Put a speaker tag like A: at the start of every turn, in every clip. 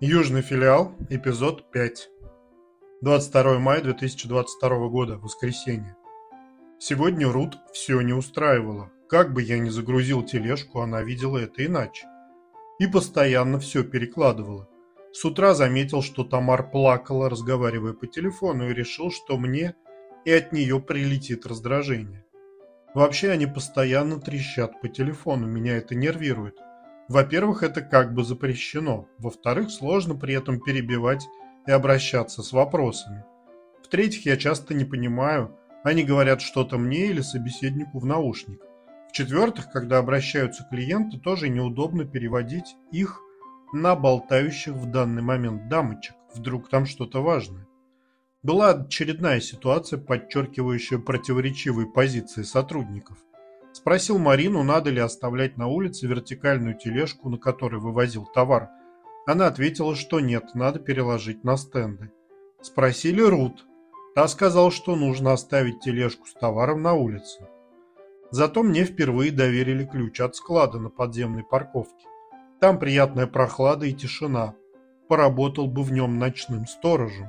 A: Южный филиал, эпизод 5. 22 мая 2022 года, воскресенье. Сегодня Рут все не устраивало. Как бы я ни загрузил тележку, она видела это иначе. И постоянно все перекладывала. С утра заметил, что Тамар плакала, разговаривая по телефону, и решил, что мне и от нее прилетит раздражение. Вообще они постоянно трещат по телефону, меня это нервирует. Во-первых, это как бы запрещено. Во-вторых, сложно при этом перебивать и обращаться с вопросами. В-третьих, я часто не понимаю, они говорят что-то мне или собеседнику в наушник. В-четвертых, когда обращаются клиенты, тоже неудобно переводить их на болтающих в данный момент дамочек. Вдруг там что-то важное. Была очередная ситуация, подчеркивающая противоречивые позиции сотрудников. Спросил Марину, надо ли оставлять на улице вертикальную тележку, на которой вывозил товар. Она ответила, что нет, надо переложить на стенды. Спросили Рут. Та сказала, что нужно оставить тележку с товаром на улице. Зато мне впервые доверили ключ от склада на подземной парковке. Там приятная прохлада и тишина. Поработал бы в нем ночным сторожем.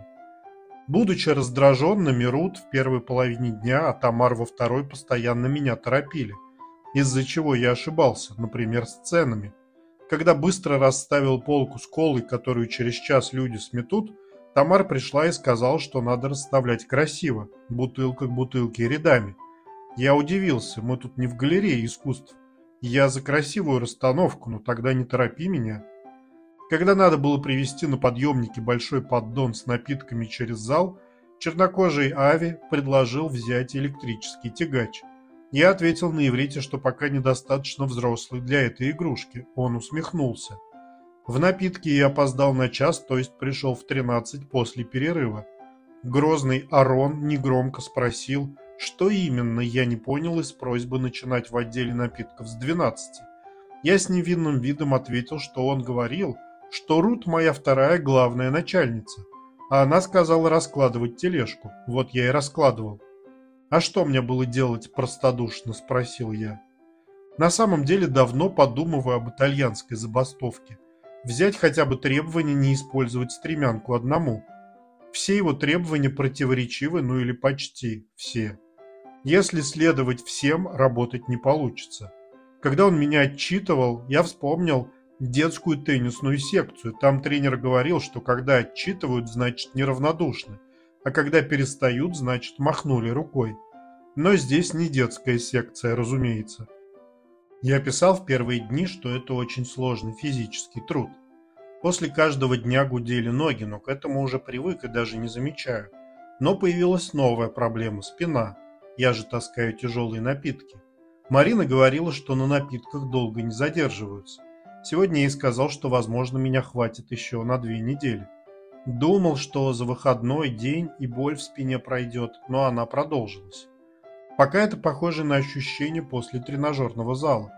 A: Будучи раздраженными, Рут в первой половине дня, а Тамар во второй постоянно меня торопили, из-за чего я ошибался, например, с ценами. Когда быстро расставил полку с колой, которую через час люди сметут, Тамар пришла и сказала, что надо расставлять красиво, бутылка к бутылке рядами. Я удивился, мы тут не в галерее искусств. Я за красивую расстановку, но тогда не торопи меня. Когда надо было привезти на подъемнике большой поддон с напитками через зал, чернокожий Ави предложил взять электрический тягач. Я ответил на иврите, что пока недостаточно взрослый для этой игрушки. Он усмехнулся. В напитке я опоздал на час, то есть пришел в 13 после перерыва. Грозный Арон негромко спросил, что именно я не понял из просьбы начинать в отделе напитков с 12. Я с невинным видом ответил, что он говорил, что Рут моя вторая главная начальница, а она сказала раскладывать тележку. Вот я и раскладывал. «А что мне было делать?» – простодушно спросил я. На самом деле давно подумываю об итальянской забастовке. Взять хотя бы требование не использовать стремянку одному. Все его требования противоречивы, ну или почти все. Если следовать всем, работать не получится. Когда он меня отчитывал, я вспомнил, детскую теннисную секцию. Там тренер говорил, что когда отчитывают, значит неравнодушны, а когда перестают, значит махнули рукой. Но здесь не детская секция, разумеется. Я писал в первые дни, что это очень сложный физический труд. После каждого дня гудели ноги, но к этому уже привык и даже не замечаю. Но появилась новая проблема – спина. Я же таскаю тяжелые напитки. Марина говорила, что на напитках долго не задерживаются. Сегодня я и сказал, что, возможно, меня хватит еще на две недели. Думал, что за выходной день и боль в спине пройдет, но она продолжилась. Пока это похоже на ощущение после тренажерного зала,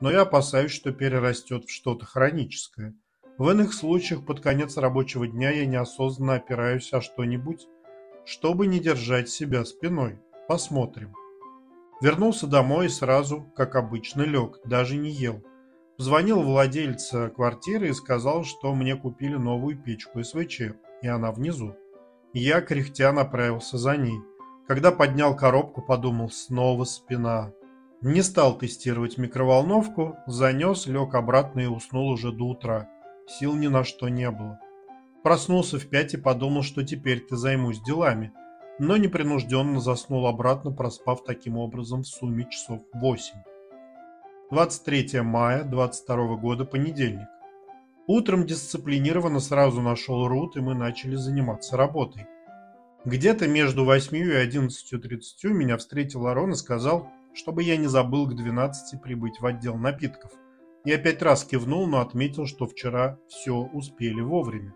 A: но я опасаюсь, что перерастет в что-то хроническое. В иных случаях под конец рабочего дня я неосознанно опираюсь о что-нибудь, чтобы не держать себя спиной. Посмотрим. Вернулся домой и сразу, как обычно, лег, даже не ел. Звонил владельца квартиры и сказал, что мне купили новую печку СВЧ, и она внизу. Я, кряхтя, направился за ней. Когда поднял коробку, подумал, снова спина. Не стал тестировать микроволновку, занес, лег обратно и уснул уже до утра. Сил ни на что не было. Проснулся в пять и подумал, что теперь-то займусь делами. Но непринужденно заснул обратно, проспав таким образом в сумме часов восемь. 23 мая 22 года, понедельник. Утром дисциплинированно сразу нашел Рут, и мы начали заниматься работой. Где-то между 8 и 11.30 меня встретил Арон и сказал, чтобы я не забыл к 12 прибыть в отдел напитков. Я пять раз кивнул, но отметил, что вчера все успели вовремя.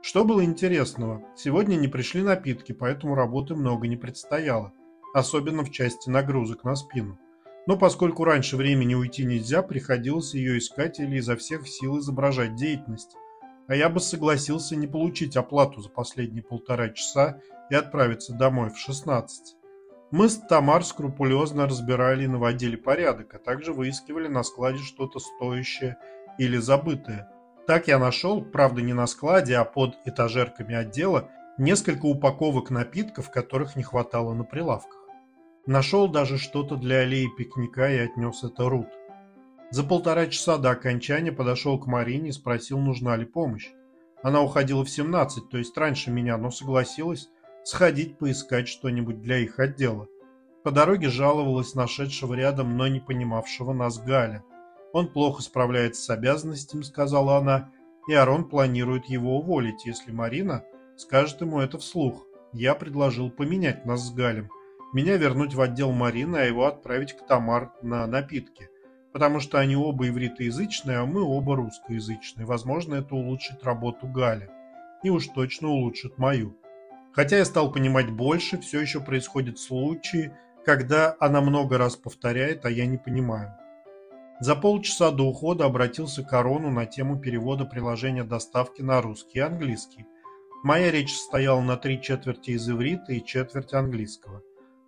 A: Что было интересного? Сегодня не пришли напитки, поэтому работы много не предстояло, особенно в части нагрузок на спину. Но поскольку раньше времени уйти нельзя, приходилось ее искать или изо всех сил изображать деятельность. А я бы согласился не получить оплату за последние полтора часа и отправиться домой в 16. Мы с Тамар скрупулезно разбирали и наводили порядок, а также выискивали на складе что-то стоящее или забытое. Так я нашел, правда не на складе, а под этажерками отдела, несколько упаковок напитков, которых не хватало на прилавках. Нашел даже что-то для аллеи пикника и отнес это Рут. За полтора часа до окончания подошел к Марине и спросил, нужна ли помощь. Она уходила в 17, то есть раньше меня, но согласилась сходить поискать что-нибудь для их отдела. По дороге жаловалась нашедшего рядом, но не понимавшего нас Галя. Он плохо справляется с обязанностями, сказала она, и Арон планирует его уволить, если Марина скажет ему это вслух. Я предложил поменять нас с Галем. Меня вернуть в отдел Марины, а его отправить к Тамар на напитки. Потому что они оба ивритоязычные, а мы оба русскоязычные. Возможно, это улучшит работу Галя. И уж точно улучшит мою. Хотя я стал понимать больше, все еще происходят случаи, когда она много раз повторяет, а я не понимаю. За полчаса до ухода обратился к Арону на тему перевода приложения доставки на русский и английский. Моя речь состояла на три четверти из иврита и четверть английского.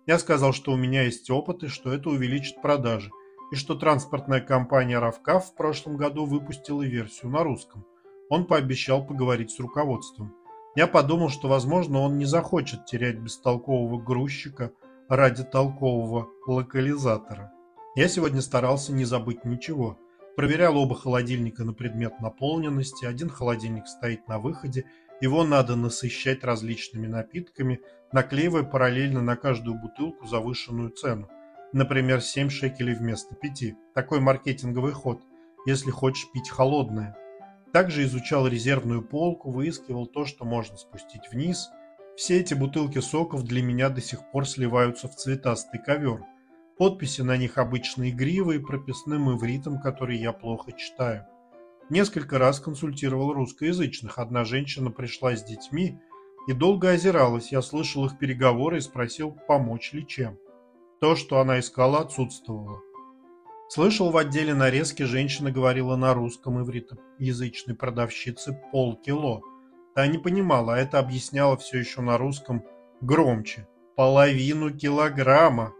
A: Я сказал, что у меня есть опыт и что это увеличит продажи, и что транспортная компания «Равкав» в прошлом году выпустила версию на русском. Он пообещал поговорить с руководством. Я подумал, что, возможно, он не захочет терять бестолкового грузчика ради толкового локализатора. Я сегодня старался не забыть ничего. Проверял оба холодильника на предмет наполненности. Один холодильник стоит на выходе. Его надо насыщать различными напитками, наклеивая параллельно на каждую бутылку завышенную цену. Например, 7 шекелей вместо 5. Такой маркетинговый ход, если хочешь пить холодное. Также изучал резервную полку, выискивал то, что можно спустить вниз. Все эти бутылки соков для меня до сих пор сливаются в цветастый ковер. Подписи на них обычно игривые, прописным ивритом, который я плохо читаю. Несколько раз консультировал русскоязычных. Одна женщина пришла с детьми и долго озиралась. Я слышал их переговоры и спросил, помочь ли чем. То, что она искала, отсутствовало. Слышал в отделе нарезки, женщина говорила на русском ивритоязычной продавщице полкило. Та не понимала, а это объясняла все еще на русском громче. Половину килограмма.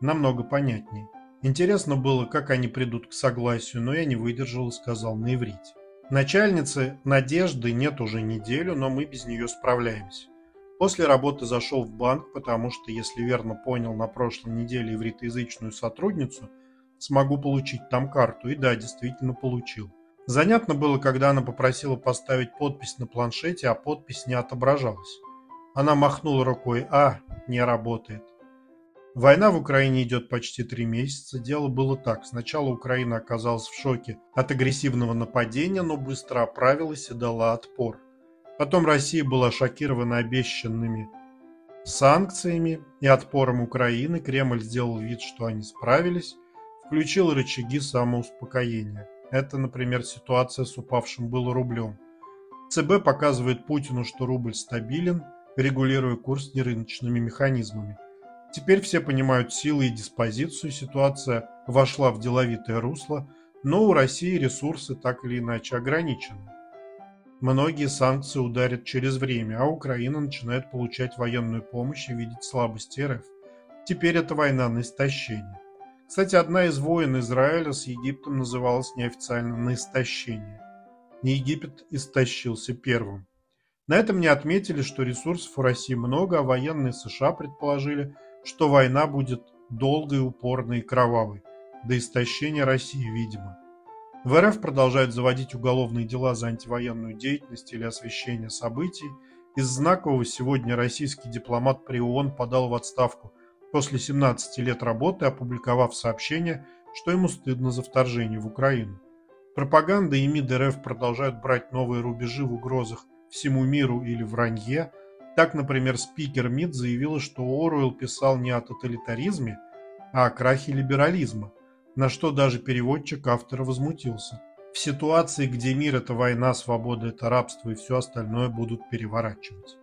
A: Намного понятней. Интересно было, как они придут к согласию, но я не выдержал и сказал на иврите. Начальницы Надежды нет уже неделю, но мы без нее справляемся. После работы зашел в банк, потому что, если верно понял на прошлой неделе ивритоязычную сотрудницу – смогу получить там карту. И да, действительно получил. Занятно было, когда она попросила поставить подпись на планшете, а подпись не отображалась. Она махнула рукой «А, не работает». Война в Украине идет почти три месяца. Дело было так. Сначала Украина оказалась в шоке от агрессивного нападения, но быстро оправилась и дала отпор. Потом Россия была шокирована обещанными санкциями и отпором Украины. Кремль сделал вид, что они справились включил рычаги самоуспокоения. Это, например, ситуация с упавшим было рублем. ЦБ показывает Путину, что рубль стабилен, регулируя курс нерыночными механизмами. Теперь все понимают силы и диспозицию, ситуация вошла в деловитое русло, но у России ресурсы так или иначе ограничены. Многие санкции ударят через время, а Украина начинает получать военную помощь и видеть слабости РФ. Теперь это война на истощение. Кстати, одна из войн Израиля с Египтом называлась неофициально «на истощение». Не Египет истощился первым. На этом не отметили, что ресурсов у России много, а военные США предположили, что война будет долгой, упорной и кровавой. До истощения России, видимо. В РФ продолжают заводить уголовные дела за антивоенную деятельность или освещение событий. Из знакового сегодня российский дипломат при ООН подал в отставку после 17 лет работы опубликовав сообщение, что ему стыдно за вторжение в Украину. Пропаганда и МИД РФ продолжают брать новые рубежи в угрозах всему миру или вранье. Так, например, спикер МИД заявила, что Оруэлл писал не о тоталитаризме, а о крахе либерализма, на что даже переводчик автора возмутился. В ситуации, где мир – это война, свобода – это рабство и все остальное будут переворачивать.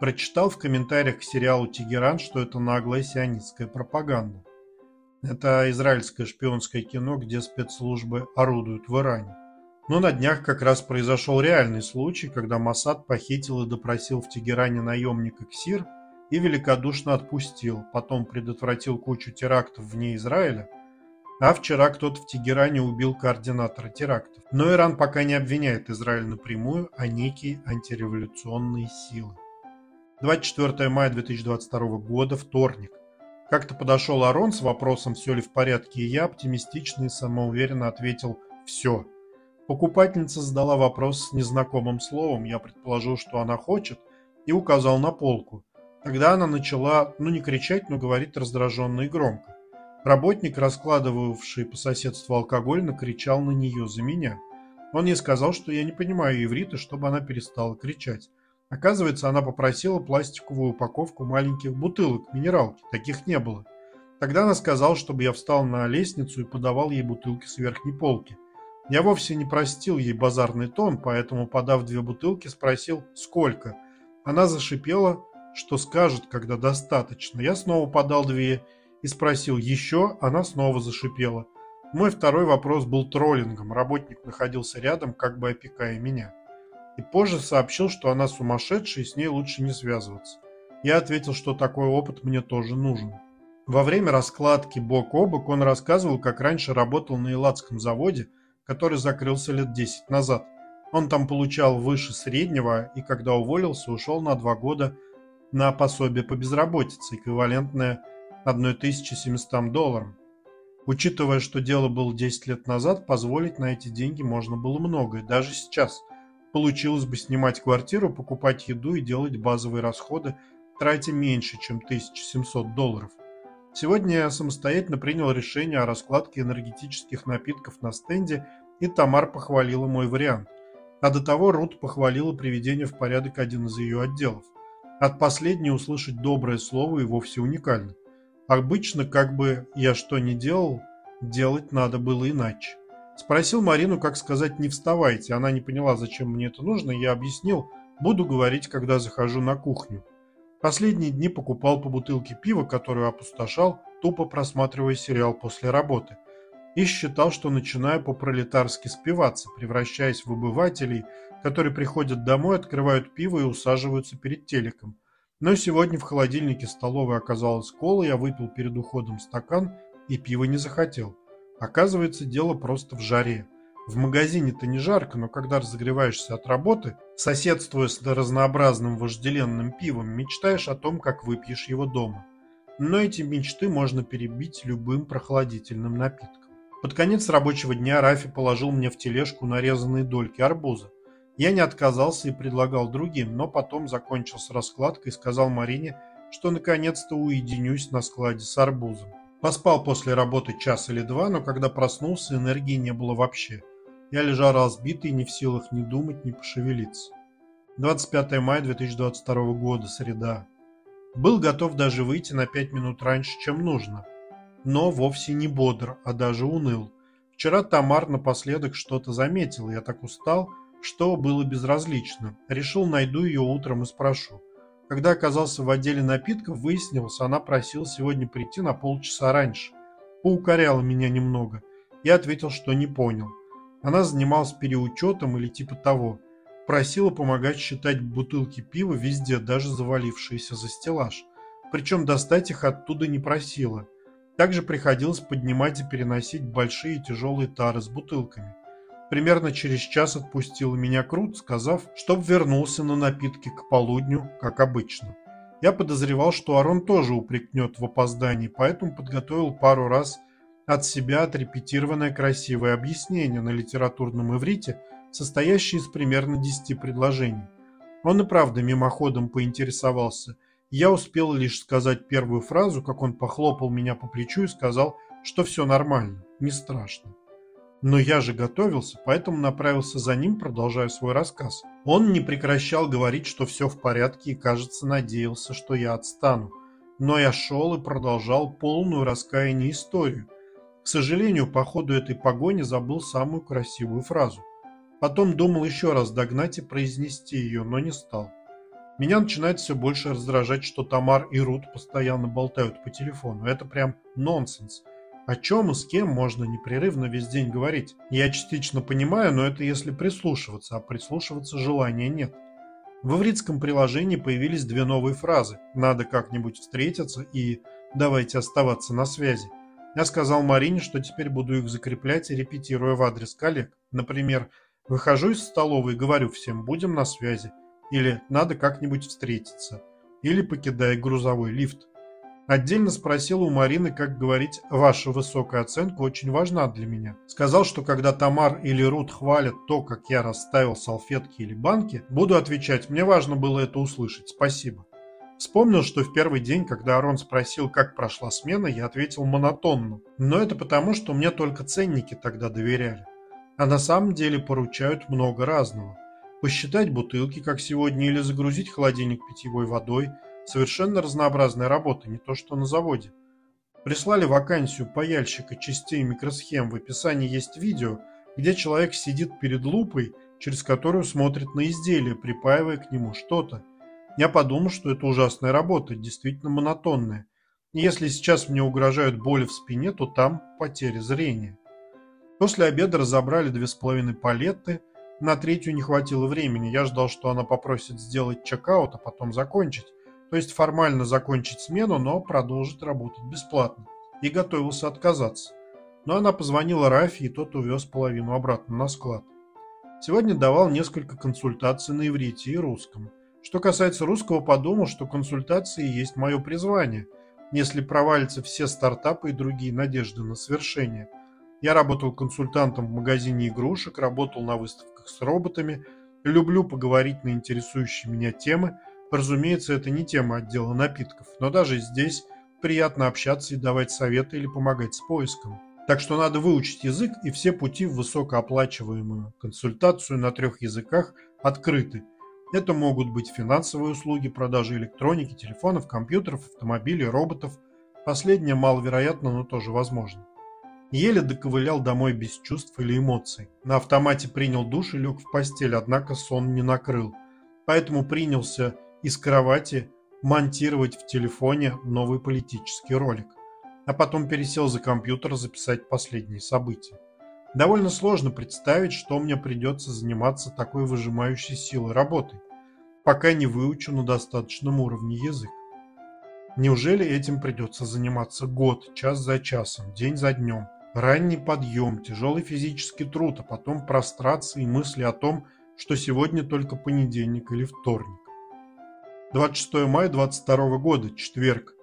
A: Прочитал в комментариях к сериалу «Тегеран», что это наглая сионистская пропаганда. Это израильское шпионское кино, где спецслужбы орудуют в Иране. Но на днях как раз произошел реальный случай, когда Масад похитил и допросил в Тегеране наемника Ксир и великодушно отпустил, потом предотвратил кучу терактов вне Израиля, А вчера кто-то в Тегеране убил координатора терактов. Но Иран пока не обвиняет Израиль напрямую, а некие антиреволюционные силы. 24 мая 2022 года, вторник. Как-то подошел Арон с вопросом, все ли в порядке, и я оптимистично и самоуверенно ответил «все». Покупательница задала вопрос с незнакомым словом, я предположил, что она хочет, и указал на полку. Тогда она начала, ну не кричать, но говорить раздраженно и громко. Работник, раскладывавший по соседству алкоголь, накричал на нее за меня. Он ей сказал, что я не понимаю иврита, чтобы она перестала кричать. Оказывается, она попросила пластиковую упаковку маленьких бутылок минералки. Таких не было. Тогда она сказала, чтобы я встал на лестницу и подавал ей бутылки с верхней полки. Я вовсе не простил ей базарный тон, поэтому, подав две бутылки, спросил «Сколько?». Она зашипела, что скажет, когда достаточно. Я снова подал две и спросил «Еще?». Она снова зашипела. Мой второй вопрос был троллингом. Работник находился рядом, как бы опекая меня и позже сообщил, что она сумасшедшая и с ней лучше не связываться. Я ответил, что такой опыт мне тоже нужен. Во время раскладки бок о бок он рассказывал, как раньше работал на Иладском заводе, который закрылся лет 10 назад. Он там получал выше среднего и когда уволился, ушел на два года на пособие по безработице, эквивалентное 1700 долларам. Учитывая, что дело было 10 лет назад, позволить на эти деньги можно было многое, даже сейчас – Получилось бы снимать квартиру, покупать еду и делать базовые расходы, тратя меньше, чем 1700 долларов. Сегодня я самостоятельно принял решение о раскладке энергетических напитков на стенде, и Тамар похвалила мой вариант. А до того Рут похвалила приведение в порядок один из ее отделов. От последней услышать доброе слово и вовсе уникально. Обычно, как бы я что ни делал, делать надо было иначе. Спросил Марину, как сказать «не вставайте». Она не поняла, зачем мне это нужно, я объяснил, буду говорить, когда захожу на кухню. Последние дни покупал по бутылке пива, которую опустошал, тупо просматривая сериал после работы. И считал, что начинаю по-пролетарски спиваться, превращаясь в обывателей, которые приходят домой, открывают пиво и усаживаются перед телеком. Но сегодня в холодильнике столовой оказалась кола, я выпил перед уходом стакан и пива не захотел. Оказывается, дело просто в жаре. В магазине-то не жарко, но когда разогреваешься от работы, соседствуя с разнообразным вожделенным пивом, мечтаешь о том, как выпьешь его дома. Но эти мечты можно перебить любым прохладительным напитком. Под конец рабочего дня Рафи положил мне в тележку нарезанные дольки арбуза. Я не отказался и предлагал другим, но потом закончил с раскладкой и сказал Марине, что наконец-то уединюсь на складе с арбузом. Поспал после работы час или два, но когда проснулся, энергии не было вообще. Я лежал разбитый, не в силах ни думать, ни пошевелиться. 25 мая 2022 года, среда. Был готов даже выйти на 5 минут раньше, чем нужно. Но вовсе не бодр, а даже уныл. Вчера Тамар напоследок что-то заметил, я так устал, что было безразлично. Решил, найду ее утром и спрошу. Когда оказался в отделе напитков, выяснилось, она просила сегодня прийти на полчаса раньше. Поукоряла меня немного. Я ответил, что не понял. Она занималась переучетом или типа того. Просила помогать считать бутылки пива везде, даже завалившиеся за стеллаж. Причем достать их оттуда не просила. Также приходилось поднимать и переносить большие тяжелые тары с бутылками. Примерно через час отпустила меня Крут, сказав, чтоб вернулся на напитки к полудню, как обычно. Я подозревал, что Арон тоже упрекнет в опоздании, поэтому подготовил пару раз от себя отрепетированное красивое объяснение на литературном иврите, состоящее из примерно 10 предложений. Он и правда мимоходом поинтересовался. Я успел лишь сказать первую фразу, как он похлопал меня по плечу и сказал, что все нормально, не страшно. Но я же готовился, поэтому направился за ним, продолжая свой рассказ. Он не прекращал говорить, что все в порядке и, кажется, надеялся, что я отстану. Но я шел и продолжал полную раскаяние историю. К сожалению, по ходу этой погони забыл самую красивую фразу. Потом думал еще раз догнать и произнести ее, но не стал. Меня начинает все больше раздражать, что Тамар и Рут постоянно болтают по телефону. Это прям нонсенс. О чем и с кем можно непрерывно весь день говорить? Я частично понимаю, но это если прислушиваться, а прислушиваться желания нет. В ивритском приложении появились две новые фразы «надо как-нибудь встретиться» и «давайте оставаться на связи». Я сказал Марине, что теперь буду их закреплять, репетируя в адрес коллег. Например, выхожу из столовой и говорю всем «будем на связи» или «надо как-нибудь встретиться» или покидая грузовой лифт. Отдельно спросил у Марины, как говорить «ваша высокая оценка очень важна для меня». Сказал, что когда Тамар или Рут хвалят то, как я расставил салфетки или банки, буду отвечать «мне важно было это услышать, спасибо». Вспомнил, что в первый день, когда Арон спросил, как прошла смена, я ответил монотонно. Но это потому, что мне только ценники тогда доверяли. А на самом деле поручают много разного. Посчитать бутылки, как сегодня, или загрузить холодильник питьевой водой – совершенно разнообразная работа, не то что на заводе. Прислали вакансию паяльщика частей микросхем. В описании есть видео, где человек сидит перед лупой, через которую смотрит на изделие, припаивая к нему что-то. Я подумал, что это ужасная работа, действительно монотонная. И если сейчас мне угрожают боли в спине, то там потеря зрения. После обеда разобрали две с половиной палеты. На третью не хватило времени. Я ждал, что она попросит сделать чекаут, а потом закончить. То есть формально закончить смену, но продолжить работать бесплатно. И готовился отказаться. Но она позвонила Рафи, и тот увез половину обратно на склад. Сегодня давал несколько консультаций на иврите и русском. Что касается русского, подумал, что консультации есть мое призвание, если провалятся все стартапы и другие надежды на свершение. Я работал консультантом в магазине игрушек, работал на выставках с роботами, люблю поговорить на интересующие меня темы. Разумеется, это не тема отдела напитков, но даже здесь приятно общаться и давать советы или помогать с поиском. Так что надо выучить язык, и все пути в высокооплачиваемую консультацию на трех языках открыты – это могут быть финансовые услуги, продажи электроники, телефонов, компьютеров, автомобилей, роботов. Последнее маловероятно, но тоже возможно. Еле доковылял домой без чувств или эмоций. На автомате принял душ и лег в постель, однако сон не накрыл. Поэтому принялся из кровати монтировать в телефоне новый политический ролик. А потом пересел за компьютер записать последние события. Довольно сложно представить, что мне придется заниматься такой выжимающей силой работой, пока не выучу на достаточном уровне язык. Неужели этим придется заниматься год, час за часом, день за днем? Ранний подъем, тяжелый физический труд, а потом прострации и мысли о том, что сегодня только понедельник или вторник. 26 мая 22 года, четверг.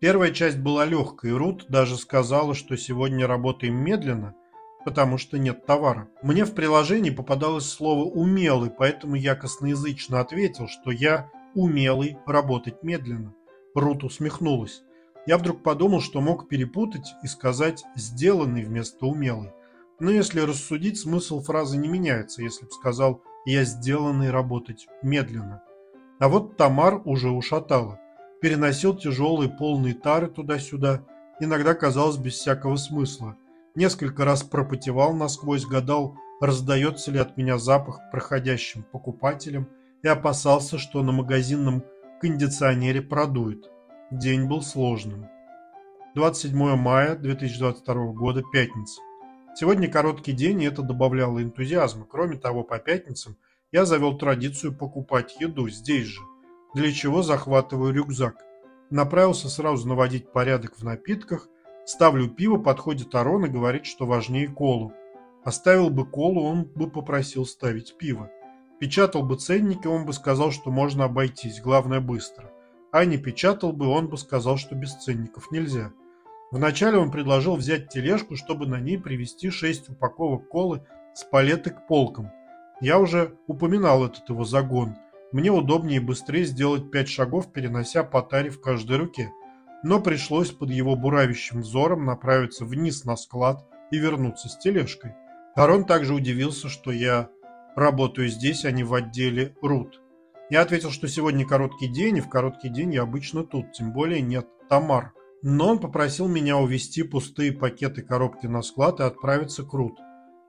A: Первая часть была легкой, Рут даже сказала, что сегодня работаем медленно – потому что нет товара. Мне в приложении попадалось слово «умелый», поэтому я косноязычно ответил, что я умелый работать медленно. Рут усмехнулась. Я вдруг подумал, что мог перепутать и сказать «сделанный» вместо «умелый». Но если рассудить, смысл фразы не меняется, если бы сказал «я сделанный работать медленно». А вот Тамар уже ушатала. Переносил тяжелые полные тары туда-сюда, иногда казалось без всякого смысла – Несколько раз пропотевал насквозь, гадал, раздается ли от меня запах проходящим покупателям и опасался, что на магазинном кондиционере продует. День был сложным. 27 мая 2022 года, пятница. Сегодня короткий день, и это добавляло энтузиазма. Кроме того, по пятницам я завел традицию покупать еду здесь же, для чего захватываю рюкзак. Направился сразу наводить порядок в напитках – Ставлю пиво, подходит Арон и говорит, что важнее колу. Оставил бы колу, он бы попросил ставить пиво. Печатал бы ценники, он бы сказал, что можно обойтись, главное быстро. А не печатал бы, он бы сказал, что без ценников нельзя. Вначале он предложил взять тележку, чтобы на ней привезти 6 упаковок колы с палеты к полкам. Я уже упоминал этот его загон. Мне удобнее и быстрее сделать 5 шагов, перенося по таре в каждой руке но пришлось под его буравящим взором направиться вниз на склад и вернуться с тележкой. Арон также удивился, что я работаю здесь, а не в отделе РУТ. Я ответил, что сегодня короткий день, и в короткий день я обычно тут, тем более нет Тамар. Но он попросил меня увезти пустые пакеты коробки на склад и отправиться к РУТ.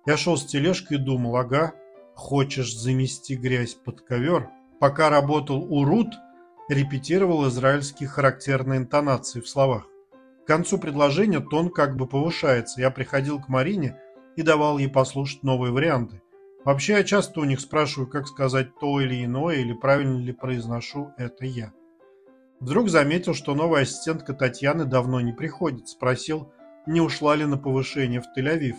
A: Я шел с тележкой и думал, ага, хочешь замести грязь под ковер? Пока работал у РУТ, репетировал израильские характерные интонации в словах. К концу предложения тон как бы повышается. Я приходил к Марине и давал ей послушать новые варианты. Вообще я часто у них спрашиваю, как сказать то или иное, или правильно ли произношу это я. Вдруг заметил, что новая ассистентка Татьяны давно не приходит. Спросил, не ушла ли на повышение в Тель-Авив.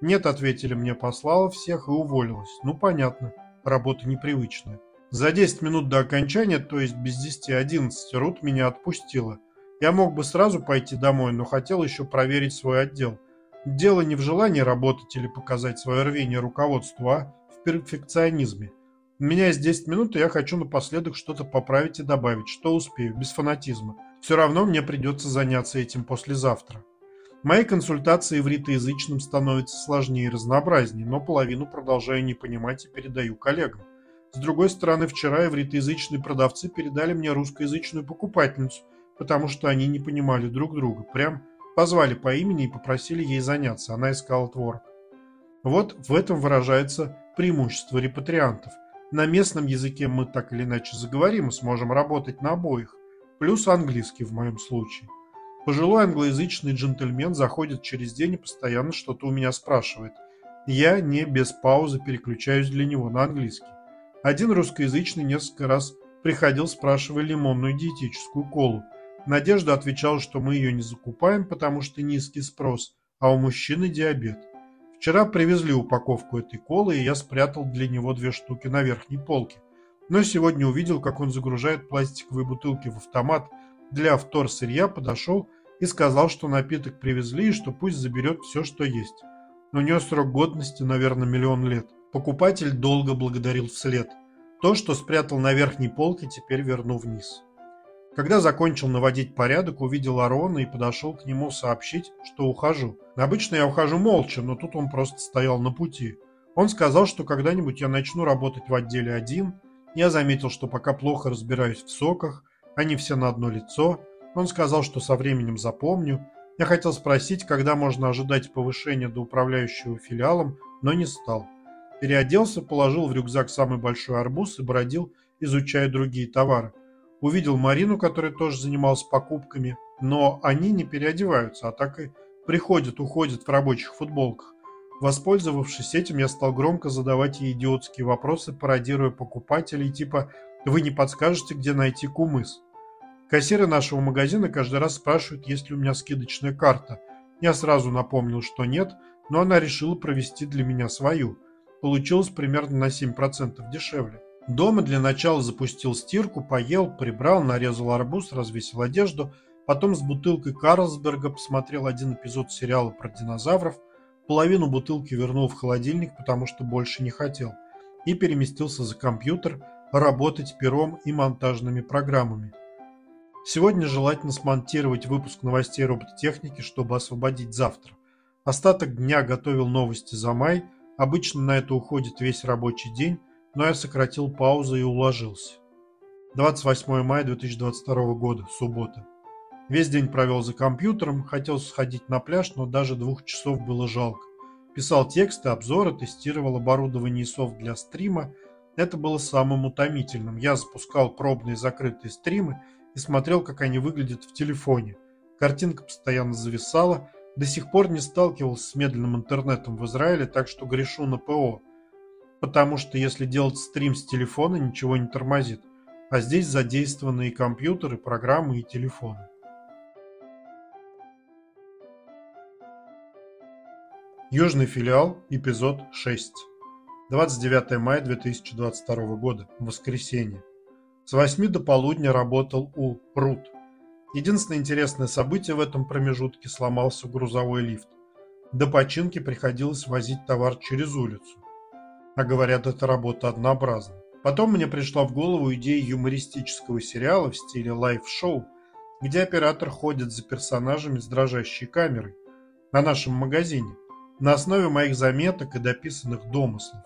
A: Нет, ответили мне, послала всех и уволилась. Ну, понятно, работа непривычная. За 10 минут до окончания, то есть без 10-11, Рут меня отпустила. Я мог бы сразу пойти домой, но хотел еще проверить свой отдел. Дело не в желании работать или показать свое рвение руководству, а в перфекционизме. У меня есть 10 минут, и я хочу напоследок что-то поправить и добавить, что успею, без фанатизма. Все равно мне придется заняться этим послезавтра. Мои консультации ивритоязычным становятся сложнее и разнообразнее, но половину продолжаю не понимать и передаю коллегам. С другой стороны, вчера ивритоязычные продавцы передали мне русскоязычную покупательницу, потому что они не понимали друг друга. Прям позвали по имени и попросили ей заняться. Она искала творог. Вот в этом выражается преимущество репатриантов – на местном языке мы так или иначе заговорим и сможем работать на обоих, плюс английский в моем случае. Пожилой англоязычный джентльмен заходит через день и постоянно что-то у меня спрашивает. Я не без паузы переключаюсь для него на английский. Один русскоязычный несколько раз приходил, спрашивая лимонную диетическую колу. Надежда отвечала, что мы ее не закупаем, потому что низкий спрос, а у мужчины диабет. Вчера привезли упаковку этой колы, и я спрятал для него две штуки на верхней полке. Но сегодня увидел, как он загружает пластиковые бутылки в автомат для вторсырья, подошел и сказал, что напиток привезли и что пусть заберет все, что есть. У нее срок годности, наверное, миллион лет. Покупатель долго благодарил вслед. То, что спрятал на верхней полке, теперь верну вниз. Когда закончил наводить порядок, увидел Арона и подошел к нему сообщить, что ухожу. Обычно я ухожу молча, но тут он просто стоял на пути. Он сказал, что когда-нибудь я начну работать в отделе один. Я заметил, что пока плохо разбираюсь в соках, они все на одно лицо. Он сказал, что со временем запомню. Я хотел спросить, когда можно ожидать повышения до управляющего филиалом, но не стал. Переоделся, положил в рюкзак самый большой арбуз и бродил, изучая другие товары. Увидел Марину, которая тоже занималась покупками, но они не переодеваются, а так и приходят, уходят в рабочих футболках. Воспользовавшись этим, я стал громко задавать ей идиотские вопросы, пародируя покупателей, типа «Вы не подскажете, где найти кумыс?». Кассиры нашего магазина каждый раз спрашивают, есть ли у меня скидочная карта. Я сразу напомнил, что нет, но она решила провести для меня свою. Получилось примерно на 7% дешевле. Дома для начала запустил стирку, поел, прибрал, нарезал арбуз, развесил одежду, потом с бутылкой Карлсберга посмотрел один эпизод сериала про динозавров, половину бутылки вернул в холодильник, потому что больше не хотел, и переместился за компьютер работать пером и монтажными программами. Сегодня желательно смонтировать выпуск новостей робототехники, чтобы освободить завтра. Остаток дня готовил новости за май, обычно на это уходит весь рабочий день, но я сократил паузу и уложился. 28 мая 2022 года, суббота. Весь день провел за компьютером, хотел сходить на пляж, но даже двух часов было жалко. Писал тексты, обзоры, тестировал оборудование и софт для стрима. Это было самым утомительным. Я запускал пробные закрытые стримы и смотрел, как они выглядят в телефоне. Картинка постоянно зависала. До сих пор не сталкивался с медленным интернетом в Израиле, так что грешу на ПО потому что если делать стрим с телефона, ничего не тормозит. А здесь задействованы и компьютеры, программы, и телефоны. Южный филиал, эпизод 6. 29 мая 2022 года, воскресенье. С 8 до полудня работал у Рут. Единственное интересное событие в этом промежутке сломался грузовой лифт. До починки приходилось возить товар через улицу а говорят, эта работа однообразна. Потом мне пришла в голову идея юмористического сериала в стиле лайв-шоу, где оператор ходит за персонажами с дрожащей камерой на нашем магазине, на основе моих заметок и дописанных домыслов.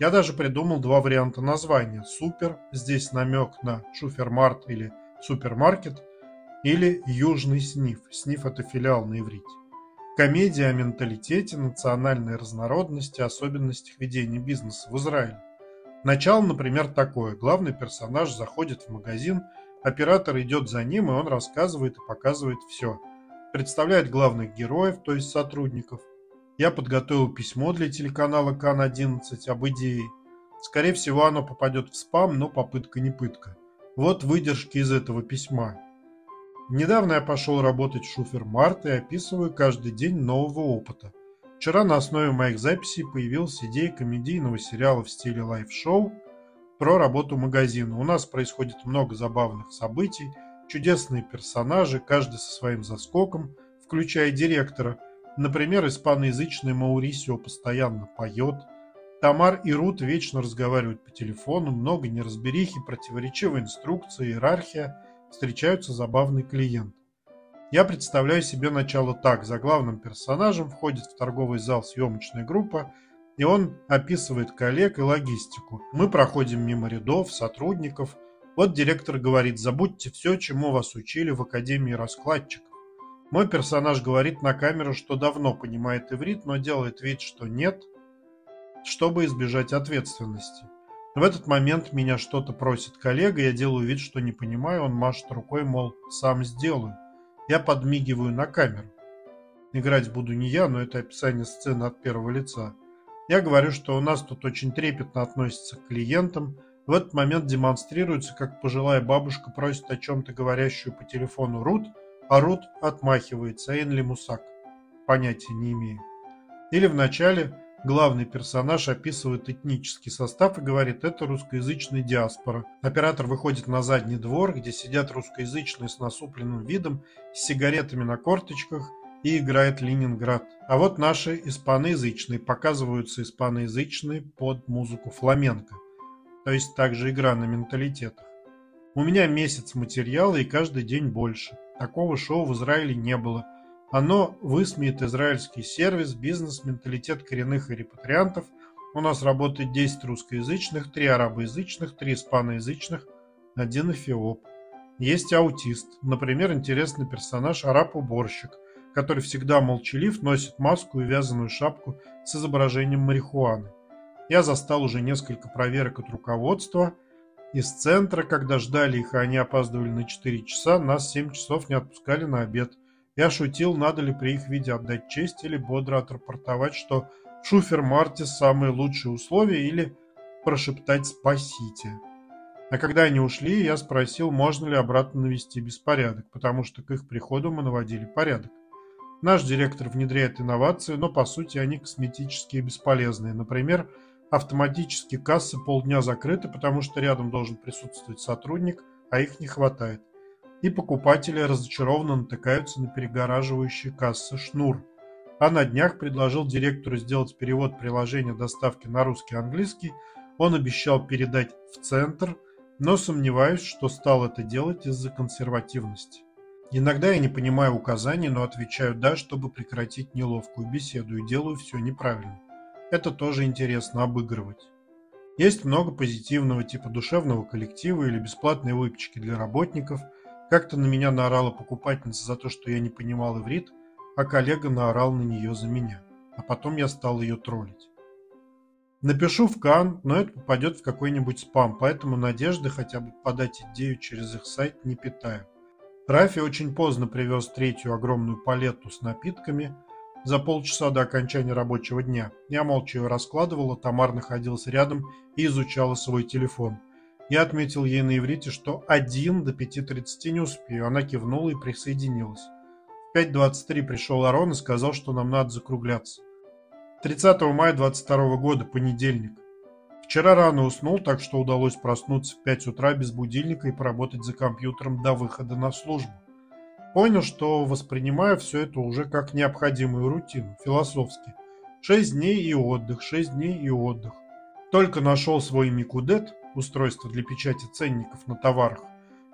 A: Я даже придумал два варианта названия. Супер, здесь намек на шуфермарт или супермаркет, или Южный сниф. Сниф это филиал на иврите. Комедия о менталитете, национальной разнородности, особенностях ведения бизнеса в Израиле. Начало, например, такое. Главный персонаж заходит в магазин, оператор идет за ним, и он рассказывает и показывает все. Представляет главных героев, то есть сотрудников. Я подготовил письмо для телеканала КАН-11 об идее. Скорее всего, оно попадет в спам, но попытка не пытка. Вот выдержки из этого письма. Недавно я пошел работать в Шуфермарт и описываю каждый день нового опыта. Вчера на основе моих записей появилась идея комедийного сериала в стиле лайв-шоу про работу магазина. У нас происходит много забавных событий, чудесные персонажи, каждый со своим заскоком, включая директора. Например, испаноязычный Маурисио постоянно поет. Тамар и Рут вечно разговаривают по телефону, много неразберихи, противоречивые инструкции, иерархия, встречаются забавный клиент. Я представляю себе начало так. За главным персонажем входит в торговый зал съемочная группа, и он описывает коллег и логистику. Мы проходим мимо рядов, сотрудников. Вот директор говорит, забудьте все, чему вас учили в Академии раскладчиков. Мой персонаж говорит на камеру, что давно понимает иврит, но делает вид, что нет, чтобы избежать ответственности. В этот момент меня что-то просит коллега, я делаю вид, что не понимаю, он машет рукой, мол, сам сделаю. Я подмигиваю на камеру. Играть буду не я, но это описание сцены от первого лица. Я говорю, что у нас тут очень трепетно относятся к клиентам. В этот момент демонстрируется, как пожилая бабушка просит о чем-то говорящую по телефону Рут, а Рут отмахивается, Энли Мусак. Понятия не имею. Или в начале главный персонаж описывает этнический состав и говорит, это русскоязычная диаспора. Оператор выходит на задний двор, где сидят русскоязычные с насупленным видом, с сигаретами на корточках и играет Ленинград. А вот наши испаноязычные показываются испаноязычные под музыку фламенко. То есть также игра на менталитетах. У меня месяц материала и каждый день больше. Такого шоу в Израиле не было. Оно высмеет израильский сервис, бизнес, менталитет коренных и репатриантов. У нас работает 10 русскоязычных, 3 арабоязычных, 3 испаноязычных, один эфиоп. Есть аутист. Например, интересный персонаж араб-уборщик – который всегда молчалив, носит маску и вязаную шапку с изображением марихуаны. Я застал уже несколько проверок от руководства. Из центра, когда ждали их, и они опаздывали на 4 часа, нас 7 часов не отпускали на обед. Я шутил, надо ли при их виде отдать честь или бодро отрапортовать, что в Шуфермарте самые лучшие условия или прошептать «спасите». А когда они ушли, я спросил, можно ли обратно навести беспорядок, потому что к их приходу мы наводили порядок. Наш директор внедряет инновации, но по сути они косметические и бесполезные. Например, автоматические кассы полдня закрыты, потому что рядом должен присутствовать сотрудник, а их не хватает. И покупатели разочарованно натыкаются на перегораживающие кассы шнур. А на днях предложил директору сделать перевод приложения доставки на русский и английский. Он обещал передать в центр, но сомневаюсь, что стал это делать из-за консервативности. Иногда я не понимаю указаний, но отвечаю «да», чтобы прекратить неловкую беседу и делаю все неправильно. Это тоже интересно обыгрывать. Есть много позитивного типа душевного коллектива или бесплатной выпечки для работников. Как-то на меня наорала покупательница за то, что я не понимал иврит, а коллега наорал на нее за меня. А потом я стал ее троллить. Напишу в Кан, но это попадет в какой-нибудь спам, поэтому надежды хотя бы подать идею через их сайт не питаю. Рафи очень поздно привез третью огромную палету с напитками за полчаса до окончания рабочего дня. Я молча ее раскладывала, Тамар находилась рядом и изучала свой телефон. Я отметил ей на иврите, что один до 5.30 не успею. Она кивнула и присоединилась. В 5.23 пришел Арон и сказал, что нам надо закругляться. 30 мая 22 года, понедельник. Вчера рано уснул, так что удалось проснуться в 5 утра без будильника и поработать за компьютером до выхода на службу. Понял, что воспринимаю все это уже как необходимую рутину, философски. Шесть дней и отдых, шесть дней и отдых. Только нашел свой Микудет, устройство для печати ценников на товарах,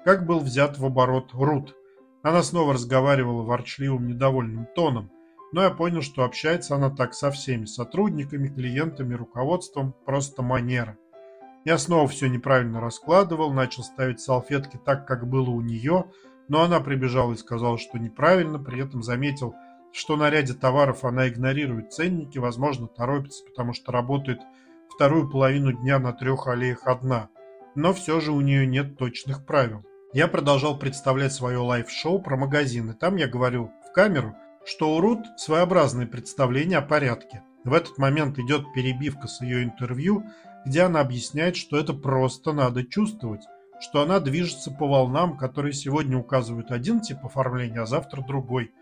A: как был взят в оборот Рут. Она снова разговаривала ворчливым недовольным тоном, но я понял, что общается она так со всеми сотрудниками, клиентами, руководством, просто манера. Я снова все неправильно раскладывал, начал ставить салфетки так, как было у нее, но она прибежала и сказала, что неправильно, при этом заметил, что на ряде товаров она игнорирует ценники, возможно, торопится, потому что работает вторую половину дня на трех аллеях одна. Но все же у нее нет точных правил. Я продолжал представлять свое лайв-шоу про магазины. Там я говорю в камеру – что у Рут своеобразное представление о порядке. В этот момент идет перебивка с ее интервью, где она объясняет, что это просто надо чувствовать. что она движется по волнам, которые сегодня указывают один тип оформления, а завтра другой,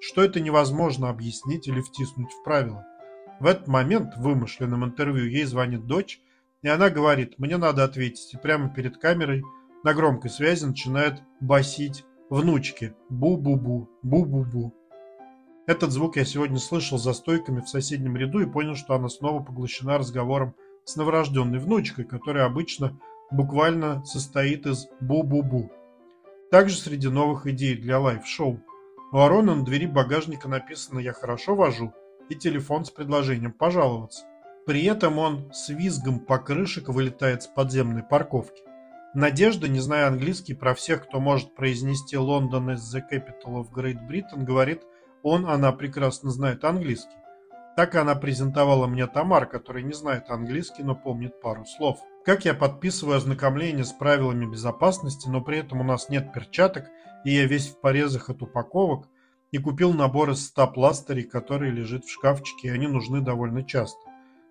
A: что это невозможно объяснить или втиснуть в правила. В этот момент в вымышленном интервью ей звонит дочь, и она говорит, мне надо ответить, и прямо перед камерой на громкой связи начинает басить внучки «бу-бу-бу, бу-бу-бу». Этот звук я сегодня слышал за стойками в соседнем ряду и понял, что она снова поглощена разговором с новорожденной внучкой, которая обычно буквально состоит из «бу-бу-бу». Также среди новых идей для лайв-шоу. У Арона на двери багажника написано «Я хорошо вожу» и телефон с предложением пожаловаться. При этом он с визгом покрышек вылетает с подземной парковки. Надежда, не зная английский, про всех, кто может произнести «London is the capital of Great Britain», говорит, он, она прекрасно знает английский. Так она презентовала мне Тамар, который не знает английский, но помнит пару слов. Как я подписываю ознакомление с правилами безопасности, но при этом у нас нет перчаток, и я весь в порезах от упаковок, и купил набор из 100 пластырей, который лежит в шкафчике, и они нужны довольно часто.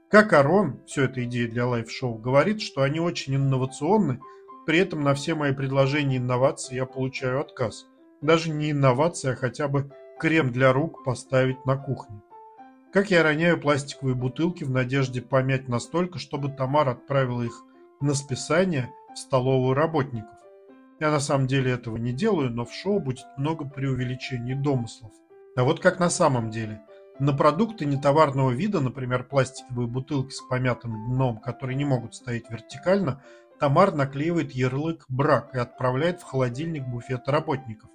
A: Как Арон, все это идея для лайв-шоу, говорит, что они очень инновационны, при этом на все мои предложения инноваций я получаю отказ. Даже не инновация, а хотя бы крем для рук поставить на кухне. Как я роняю пластиковые бутылки в надежде помять настолько, чтобы Тамара отправила их на списание в столовую работников. Я на самом деле этого не делаю, но в шоу будет много преувеличений домыслов. А вот как на самом деле. На продукты нетоварного вида, например, пластиковые бутылки с помятым дном, которые не могут стоять вертикально, Тамар наклеивает ярлык «брак» и отправляет в холодильник буфета работников.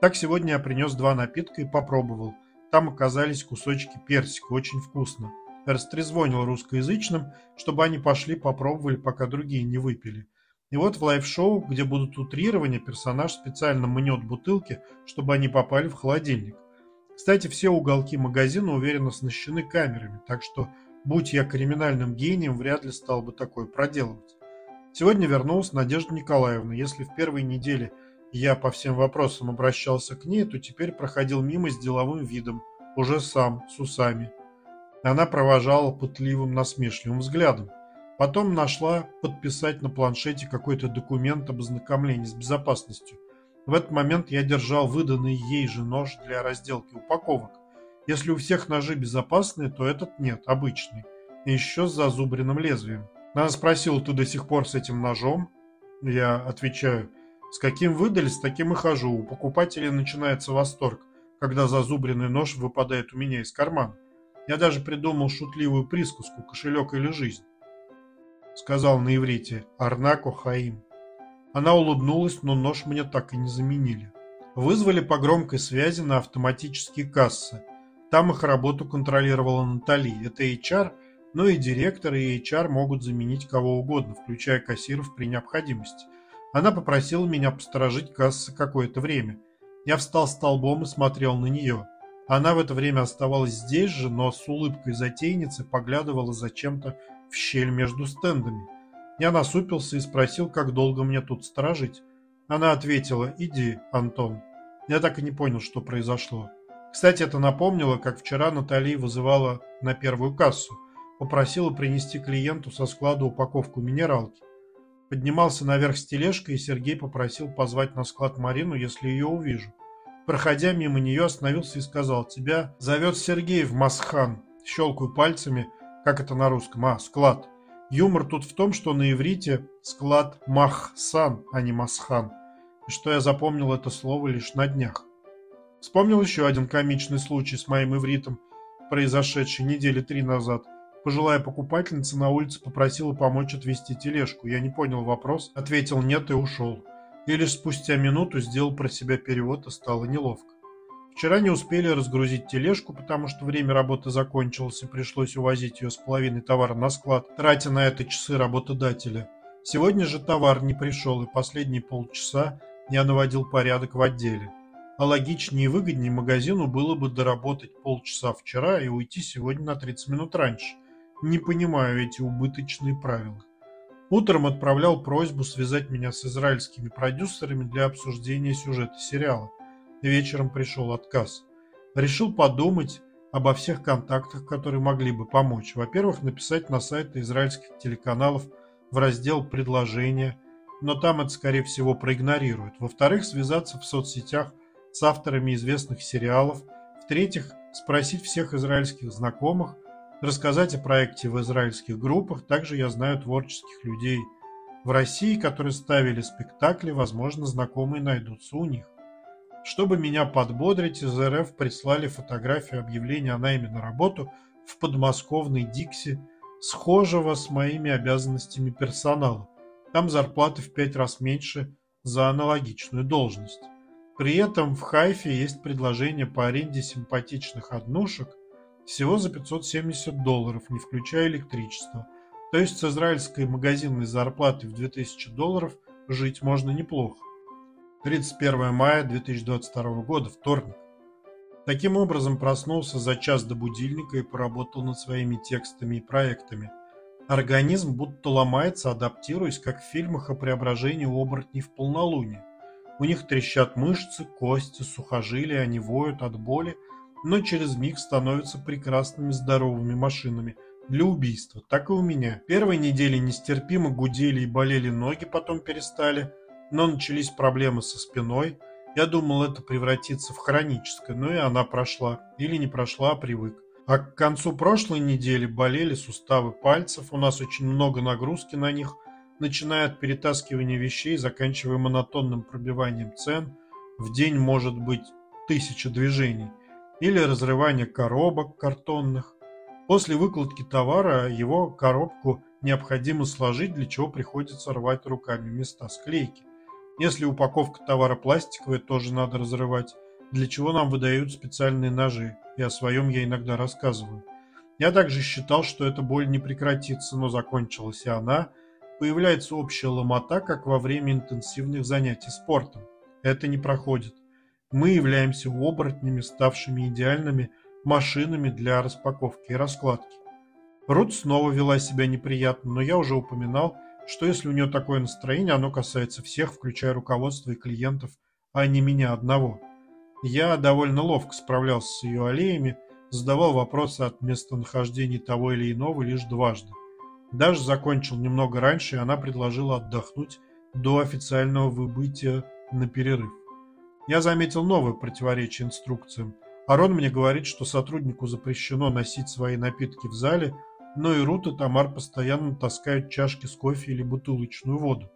A: Так сегодня я принес два напитка и попробовал – там оказались кусочки персика, очень вкусно. Растрезвонил русскоязычным, чтобы они пошли попробовали, пока другие не выпили. И вот в лайв-шоу, где будут утрирования, персонаж специально мнет бутылки, чтобы они попали в холодильник. Кстати, все уголки магазина уверенно оснащены камерами, так что, будь я криминальным гением, вряд ли стал бы такое проделывать. Сегодня вернулась Надежда Николаевна. Если в первой неделе я по всем вопросам обращался к ней, то теперь проходил мимо с деловым видом, уже сам, с усами. Она провожала пытливым насмешливым взглядом. Потом нашла подписать на планшете какой-то документ об ознакомлении с безопасностью. В этот момент я держал выданный ей же нож для разделки упаковок. Если у всех ножи безопасные, то этот нет, обычный. И еще с зазубренным лезвием. Она спросила, ты до сих пор с этим ножом? Я отвечаю, с каким выдали, с таким и хожу. У покупателей начинается восторг, когда зазубренный нож выпадает у меня из кармана. Я даже придумал шутливую присказку «кошелек или жизнь». Сказал на иврите «Арнако Хаим». Она улыбнулась, но нож мне так и не заменили. Вызвали по громкой связи на автоматические кассы. Там их работу контролировала Натали. Это HR, но и директор, и HR могут заменить кого угодно, включая кассиров при необходимости. Она попросила меня посторожить кассы какое-то время. Я встал столбом и смотрел на нее. Она в это время оставалась здесь же, но с улыбкой затейницы поглядывала зачем-то в щель между стендами. Я насупился и спросил, как долго мне тут сторожить. Она ответила «Иди, Антон». Я так и не понял, что произошло. Кстати, это напомнило, как вчера Натали вызывала на первую кассу. Попросила принести клиенту со склада упаковку минералки. Поднимался наверх с тележкой, и Сергей попросил позвать на склад Марину, если ее увижу. Проходя мимо нее, остановился и сказал, «Тебя зовет Сергей в Масхан». Щелкаю пальцами, как это на русском, а, склад. Юмор тут в том, что на иврите склад Махсан, а не Масхан. И что я запомнил это слово лишь на днях. Вспомнил еще один комичный случай с моим ивритом, произошедший недели три назад. Пожилая покупательница на улице попросила помочь отвезти тележку. Я не понял вопрос, ответил нет и ушел. И лишь спустя минуту сделал про себя перевод и стало неловко. Вчера не успели разгрузить тележку, потому что время работы закончилось и пришлось увозить ее с половиной товара на склад, тратя на это часы работодателя. Сегодня же товар не пришел, и последние полчаса я наводил порядок в отделе. А логичнее и выгоднее магазину было бы доработать полчаса вчера и уйти сегодня на 30 минут раньше. Не понимаю эти убыточные правила. Утром отправлял просьбу связать меня с израильскими продюсерами для обсуждения сюжета сериала. Вечером пришел отказ. Решил подумать обо всех контактах, которые могли бы помочь. Во-первых, написать на сайты израильских телеканалов в раздел «Предложения». но там это, скорее всего, проигнорируют. Во-вторых, связаться в соцсетях с авторами известных сериалов. В-третьих, спросить всех израильских знакомых, рассказать о проекте в израильских группах. Также я знаю творческих людей в России, которые ставили спектакли, возможно, знакомые найдутся у них. Чтобы меня подбодрить, из РФ прислали фотографию объявления о найме на работу в подмосковной Дикси, схожего с моими обязанностями персонала. Там зарплаты в пять раз меньше за аналогичную должность. При этом в Хайфе есть предложение по аренде симпатичных однушек всего за 570 долларов, не включая электричество. То есть с израильской магазинной зарплатой в 2000 долларов жить можно неплохо. 31 мая 2022 года, вторник. Таким образом проснулся за час до будильника и поработал над своими текстами и проектами. Организм будто ломается, адаптируясь, как в фильмах о преображении оборотней в полнолуние. У них трещат мышцы, кости, сухожилия, они воют от боли, но через миг становятся прекрасными здоровыми машинами для убийства. Так и у меня. Первые недели нестерпимо гудели и болели ноги, потом перестали, но начались проблемы со спиной. Я думал, это превратится в хроническое, но и она прошла. Или не прошла, а привык. А к концу прошлой недели болели суставы пальцев, у нас очень много нагрузки на них – начиная от перетаскивания вещей, заканчивая монотонным пробиванием цен, в день может быть тысяча движений, или разрывание коробок картонных. После выкладки товара его коробку необходимо сложить, для чего приходится рвать руками места склейки. Если упаковка товара пластиковая, тоже надо разрывать, для чего нам выдают специальные ножи, и о своем я иногда рассказываю. Я также считал, что эта боль не прекратится, но закончилась и она – Появляется общая ломота, как во время интенсивных занятий спортом. Это не проходит. Мы являемся оборотнями, ставшими идеальными машинами для распаковки и раскладки. Рут снова вела себя неприятно, но я уже упоминал, что если у нее такое настроение, оно касается всех, включая руководство и клиентов, а не меня одного. Я довольно ловко справлялся с ее аллеями, задавал вопросы от местонахождения того или иного лишь дважды. Даже закончил немного раньше, и она предложила отдохнуть до официального выбытия на перерыв. Я заметил новое противоречие инструкциям. Арон мне говорит, что сотруднику запрещено носить свои напитки в зале, но и Рут и Тамар постоянно таскают чашки с кофе или бутылочную воду.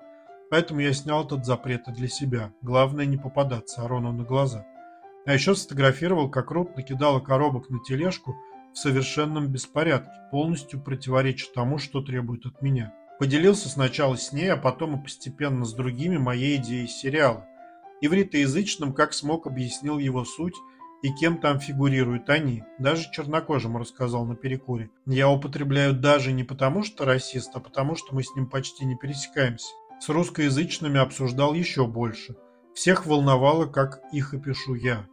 A: Поэтому я снял этот запрет и для себя. Главное не попадаться Арону на глаза. А еще сфотографировал, как Рут накидала коробок на тележку в совершенном беспорядке, полностью противоречит тому, что требует от меня. Поделился сначала с ней, а потом и постепенно с другими моей идеей сериала. Ивритоязычным, как смог, объяснил его суть и кем там фигурируют они. Даже чернокожим рассказал на перекуре. Я употребляю даже не потому, что расист, а потому, что мы с ним почти не пересекаемся. С русскоязычными обсуждал еще больше. Всех волновало, как их опишу я.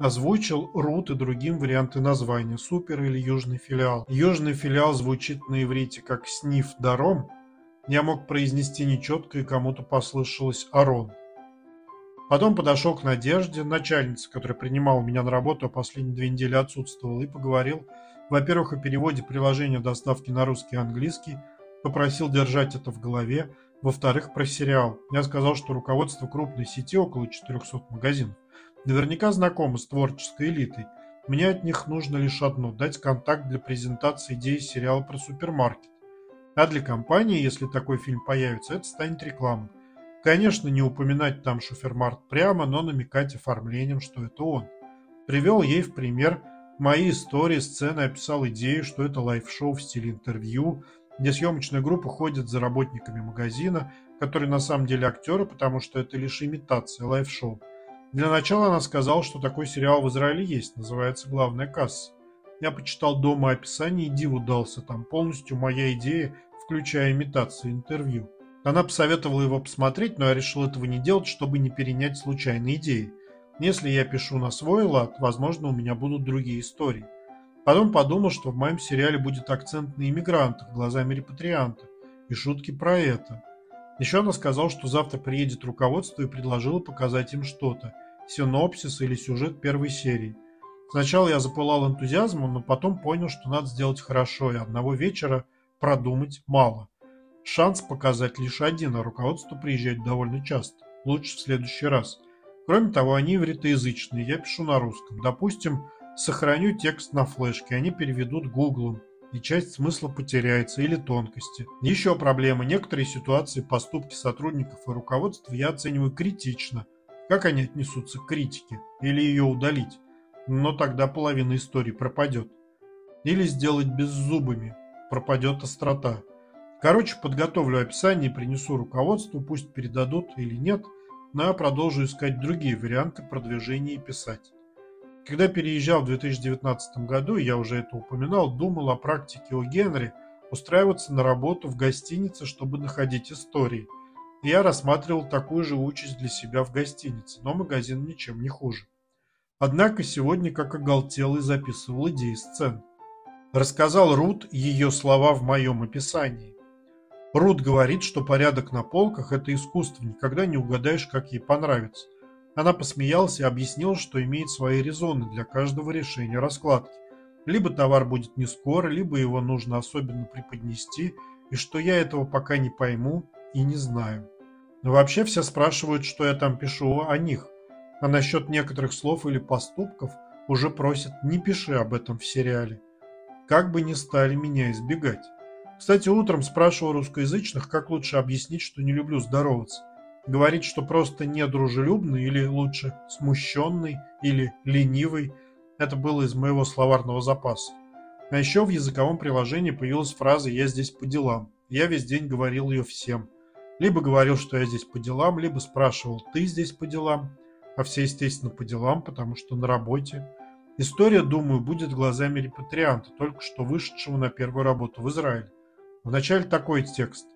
A: Озвучил Рут и другим варианты названия, супер или южный филиал. Южный филиал звучит на иврите как сниф даром. Я мог произнести нечетко и кому-то послышалось Арон. Потом подошел к Надежде, начальнице, которая принимала меня на работу, а последние две недели отсутствовала, и поговорил, во-первых, о переводе приложения доставки на русский и английский, попросил держать это в голове, во-вторых, про сериал. Я сказал, что руководство крупной сети, около 400 магазинов, Наверняка знакомы с творческой элитой. Мне от них нужно лишь одно – дать контакт для презентации идеи сериала про супермаркет. А для компании, если такой фильм появится, это станет рекламой. Конечно, не упоминать там Шуфермарт прямо, но намекать оформлением, что это он. Привел ей в пример мои истории, сцены, описал идею, что это лайв-шоу в стиле интервью, где съемочная группа ходит за работниками магазина, которые на самом деле актеры, потому что это лишь имитация лайв-шоу. Для начала она сказала, что такой сериал в Израиле есть, называется «Главная касса». Я почитал дома описание и диву дался, там полностью моя идея, включая имитацию интервью. Она посоветовала его посмотреть, но я решил этого не делать, чтобы не перенять случайные идеи. Если я пишу на свой лад, возможно, у меня будут другие истории. Потом подумал, что в моем сериале будет акцент на иммигрантах глазами репатрианта и шутки про это. Еще она сказала, что завтра приедет руководство и предложила показать им что-то синопсис или сюжет первой серии. Сначала я запылал энтузиазмом, но потом понял, что надо сделать хорошо, и одного вечера продумать мало. Шанс показать лишь один, а руководство приезжает довольно часто. Лучше в следующий раз. Кроме того, они ивритоязычные, я пишу на русском. Допустим, сохраню текст на флешке, они переведут гуглом, и часть смысла потеряется или тонкости. Еще проблема. Некоторые ситуации, поступки сотрудников и руководства я оцениваю критично. Как они отнесутся к критике? Или ее удалить? Но тогда половина истории пропадет. Или сделать беззубыми. Пропадет острота. Короче, подготовлю описание принесу руководству, пусть передадут или нет, но я продолжу искать другие варианты продвижения и писать. Когда переезжал в 2019 году, я уже это упоминал, думал о практике у Генри устраиваться на работу в гостинице, чтобы находить истории. И я рассматривал такую же участь для себя в гостинице, но магазин ничем не хуже. Однако сегодня как оголтелый записывал идеи сцен. Рассказал Рут ее слова в моем описании. Рут говорит, что порядок на полках – это искусство, никогда не угадаешь, как ей понравится. Она посмеялась и объяснила, что имеет свои резоны для каждого решения раскладки. Либо товар будет не скоро, либо его нужно особенно преподнести, и что я этого пока не пойму и не знаю. Но вообще все спрашивают, что я там пишу о них. А насчет некоторых слов или поступков уже просят «не пиши об этом в сериале». Как бы ни стали меня избегать. Кстати, утром спрашивал русскоязычных, как лучше объяснить, что не люблю здороваться. Говорить, что просто недружелюбный или лучше смущенный или ленивый – это было из моего словарного запаса. А еще в языковом приложении появилась фраза «я здесь по делам». Я весь день говорил ее всем. Либо говорил, что я здесь по делам, либо спрашивал «ты здесь по делам?», а все, естественно, по делам, потому что на работе. История, думаю, будет глазами репатрианта, только что вышедшего на первую работу в Израиль. Вначале такой текст.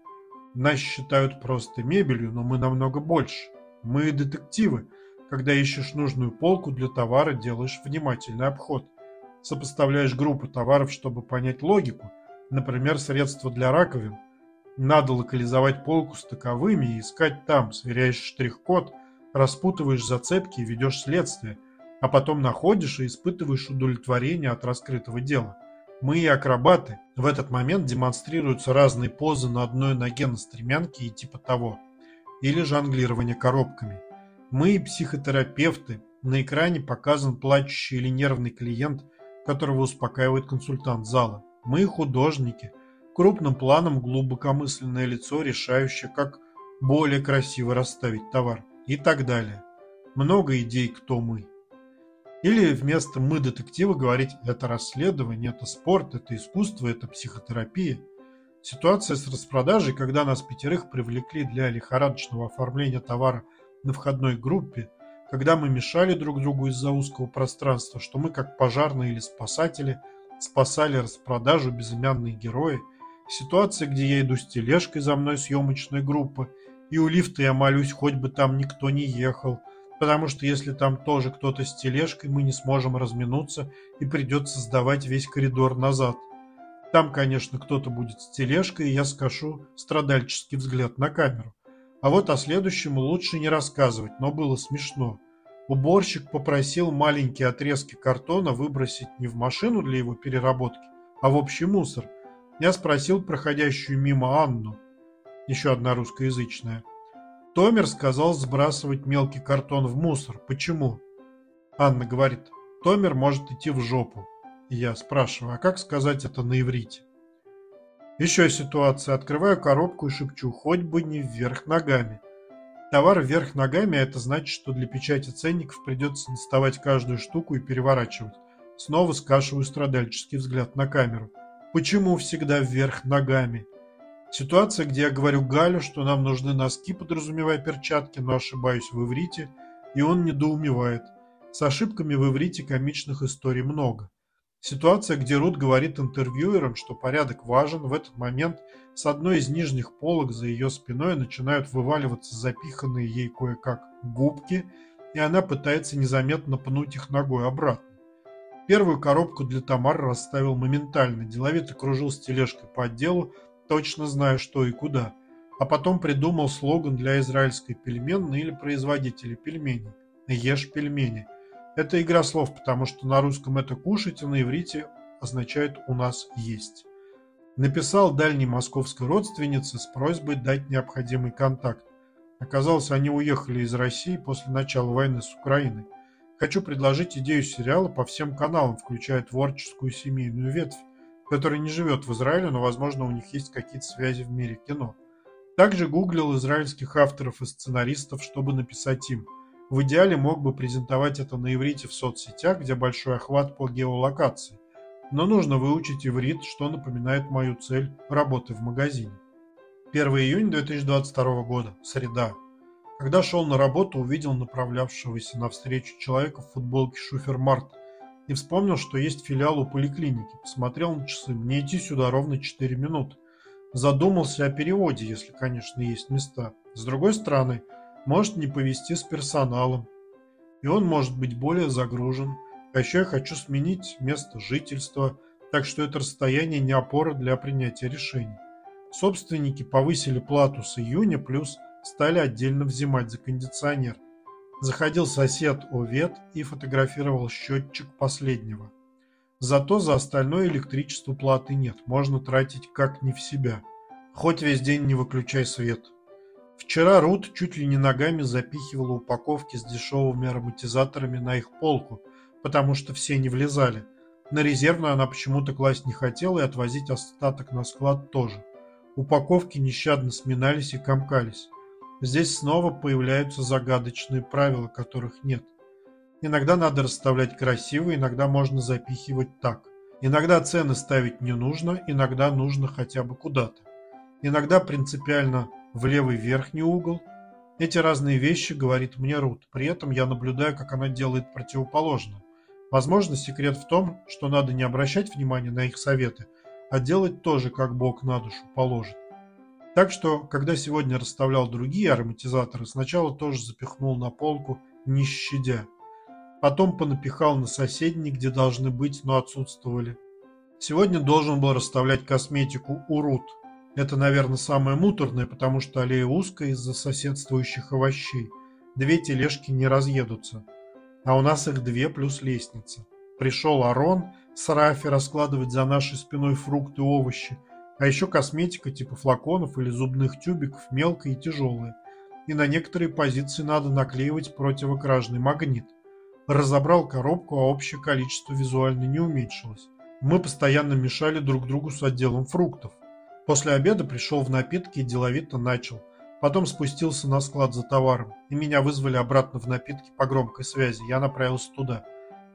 A: Нас считают просто мебелью, но мы намного больше. Мы детективы. Когда ищешь нужную полку для товара, делаешь внимательный обход. Сопоставляешь группы товаров, чтобы понять логику. Например, средства для раковин. Надо локализовать полку с таковыми и искать там. Сверяешь штрих-код, распутываешь зацепки и ведешь следствие. А потом находишь и испытываешь удовлетворение от раскрытого дела. Мы и акробаты. В этот момент демонстрируются разные позы на одной ноге на стремянке и типа того. Или жонглирование коробками. Мы и психотерапевты. На экране показан плачущий или нервный клиент, которого успокаивает консультант зала. Мы художники. Крупным планом глубокомысленное лицо, решающее, как более красиво расставить товар. И так далее. Много идей, кто мы. Или вместо «мы детективы» говорить «это расследование, это спорт, это искусство, это психотерапия». Ситуация с распродажей, когда нас пятерых привлекли для лихорадочного оформления товара на входной группе, когда мы мешали друг другу из-за узкого пространства, что мы, как пожарные или спасатели, спасали распродажу безымянные герои, ситуация, где я иду с тележкой за мной съемочной группы, и у лифта я молюсь, хоть бы там никто не ехал, потому что если там тоже кто-то с тележкой, мы не сможем разминуться и придется сдавать весь коридор назад. Там, конечно, кто-то будет с тележкой, и я скажу страдальческий взгляд на камеру. А вот о следующем лучше не рассказывать, но было смешно. Уборщик попросил маленькие отрезки картона выбросить не в машину для его переработки, а в общий мусор. Я спросил проходящую мимо Анну, еще одна русскоязычная, Томер сказал сбрасывать мелкий картон в мусор. Почему? Анна говорит, Томер может идти в жопу. Я спрашиваю, а как сказать это на иврите? Еще ситуация. Открываю коробку и шепчу, хоть бы не вверх ногами. Товар вверх ногами, а это значит, что для печати ценников придется доставать каждую штуку и переворачивать. Снова скашиваю страдальческий взгляд на камеру. Почему всегда вверх ногами? Ситуация, где я говорю Галю, что нам нужны носки, подразумевая перчатки, но ошибаюсь в иврите, и он недоумевает. С ошибками в иврите комичных историй много. Ситуация, где Рут говорит интервьюерам, что порядок важен, в этот момент с одной из нижних полок за ее спиной начинают вываливаться запиханные ей кое-как губки, и она пытается незаметно пнуть их ногой обратно. Первую коробку для Тамары расставил моментально, деловито кружил с тележкой по отделу, точно знаю, что и куда, а потом придумал слоган для израильской пельменной или производителя пельменей «Ешь пельмени». Это игра слов, потому что на русском это «кушать», а на иврите означает «у нас есть». Написал дальней московской родственнице с просьбой дать необходимый контакт. Оказалось, они уехали из России после начала войны с Украиной. Хочу предложить идею сериала по всем каналам, включая творческую семейную ветвь, которая не живет в Израиле, но, возможно, у них есть какие-то связи в мире кино. Также гуглил израильских авторов и сценаристов, чтобы написать им. В идеале мог бы презентовать это на иврите в соцсетях, где большой охват по геолокации. Но нужно выучить иврит, что напоминает мою цель работы в магазине. 1 июня 2022 года. Среда. Когда шел на работу, увидел направлявшегося навстречу человека в футболке Шуфермарт и вспомнил, что есть филиал у поликлиники. Посмотрел на часы. Мне идти сюда ровно 4 минуты. Задумался о переводе, если, конечно, есть места. С другой стороны, может не повезти с персоналом. И он может быть более загружен. А еще я хочу сменить место жительства, так что это расстояние не опора для принятия решений. Собственники повысили плату с июня, плюс стали отдельно взимать за кондиционер. Заходил сосед Овет и фотографировал счетчик последнего. Зато за остальное электричество платы нет, можно тратить как не в себя. Хоть весь день не выключай свет. Вчера Рут чуть ли не ногами запихивала упаковки с дешевыми ароматизаторами на их полку, потому что все не влезали. На резервную она почему-то класть не хотела и отвозить остаток на склад тоже. Упаковки нещадно сминались и комкались. Здесь снова появляются загадочные правила, которых нет. Иногда надо расставлять красиво, иногда можно запихивать так. Иногда цены ставить не нужно, иногда нужно хотя бы куда-то. Иногда принципиально в левый верхний угол. Эти разные вещи говорит мне Рут. При этом я наблюдаю, как она делает противоположно. Возможно, секрет в том, что надо не обращать внимания на их советы, а делать тоже, как Бог на душу положит. Так что, когда сегодня расставлял другие ароматизаторы, сначала тоже запихнул на полку, не щадя. Потом понапихал на соседние, где должны быть, но отсутствовали. Сегодня должен был расставлять косметику Урут. Это, наверное, самое муторное, потому что аллея узкая из-за соседствующих овощей. Две тележки не разъедутся. А у нас их две плюс лестница. Пришел Арон с Рафи раскладывать за нашей спиной фрукты и овощи, а еще косметика типа флаконов или зубных тюбиков мелкая и тяжелая. И на некоторые позиции надо наклеивать противокражный магнит. Разобрал коробку, а общее количество визуально не уменьшилось. Мы постоянно мешали друг другу с отделом фруктов. После обеда пришел в напитки и деловито начал. Потом спустился на склад за товаром, и меня вызвали обратно в напитки по громкой связи. Я направился туда.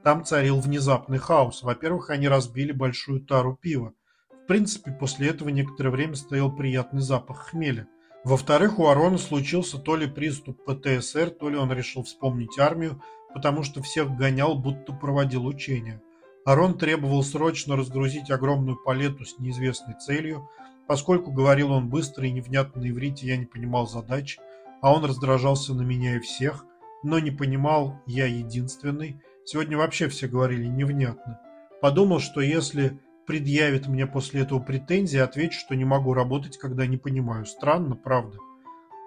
A: Там царил внезапный хаос. Во-первых, они разбили большую тару пива, в принципе, после этого некоторое время стоял приятный запах хмеля. Во-вторых, у Арона случился то ли приступ ПТСР, то ли он решил вспомнить армию, потому что всех гонял, будто проводил учения. Арон требовал срочно разгрузить огромную палету с неизвестной целью, поскольку говорил он быстро и невнятно на иврите, я не понимал задач, а он раздражался на меня и всех, но не понимал я единственный. Сегодня вообще все говорили невнятно. Подумал, что если предъявит мне после этого претензии, отвечу, что не могу работать, когда не понимаю. Странно, правда.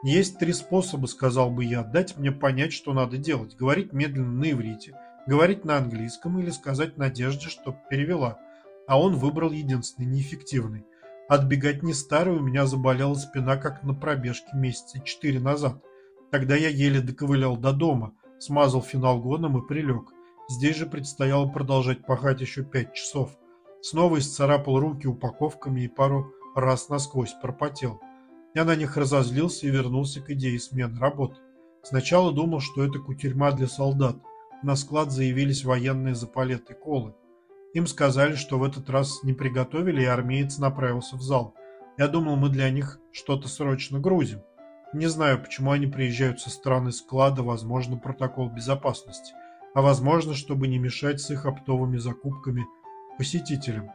A: Есть три способа, сказал бы я, дать мне понять, что надо делать. Говорить медленно на иврите, говорить на английском или сказать Надежде, чтоб перевела. А он выбрал единственный, неэффективный. Отбегать не старый, у меня заболела спина, как на пробежке месяца четыре назад. Тогда я еле доковылял до дома, смазал финалгоном и прилег. Здесь же предстояло продолжать пахать еще пять часов. Снова исцарапал руки упаковками и пару раз насквозь пропотел. Я на них разозлился и вернулся к идее смены работы. Сначала думал, что это кутерьма для солдат. На склад заявились военные запалеты колы. Им сказали, что в этот раз не приготовили, и армеец направился в зал. Я думал, мы для них что-то срочно грузим. Не знаю, почему они приезжают со стороны склада, возможно, протокол безопасности. А возможно, чтобы не мешать с их оптовыми закупками посетителям.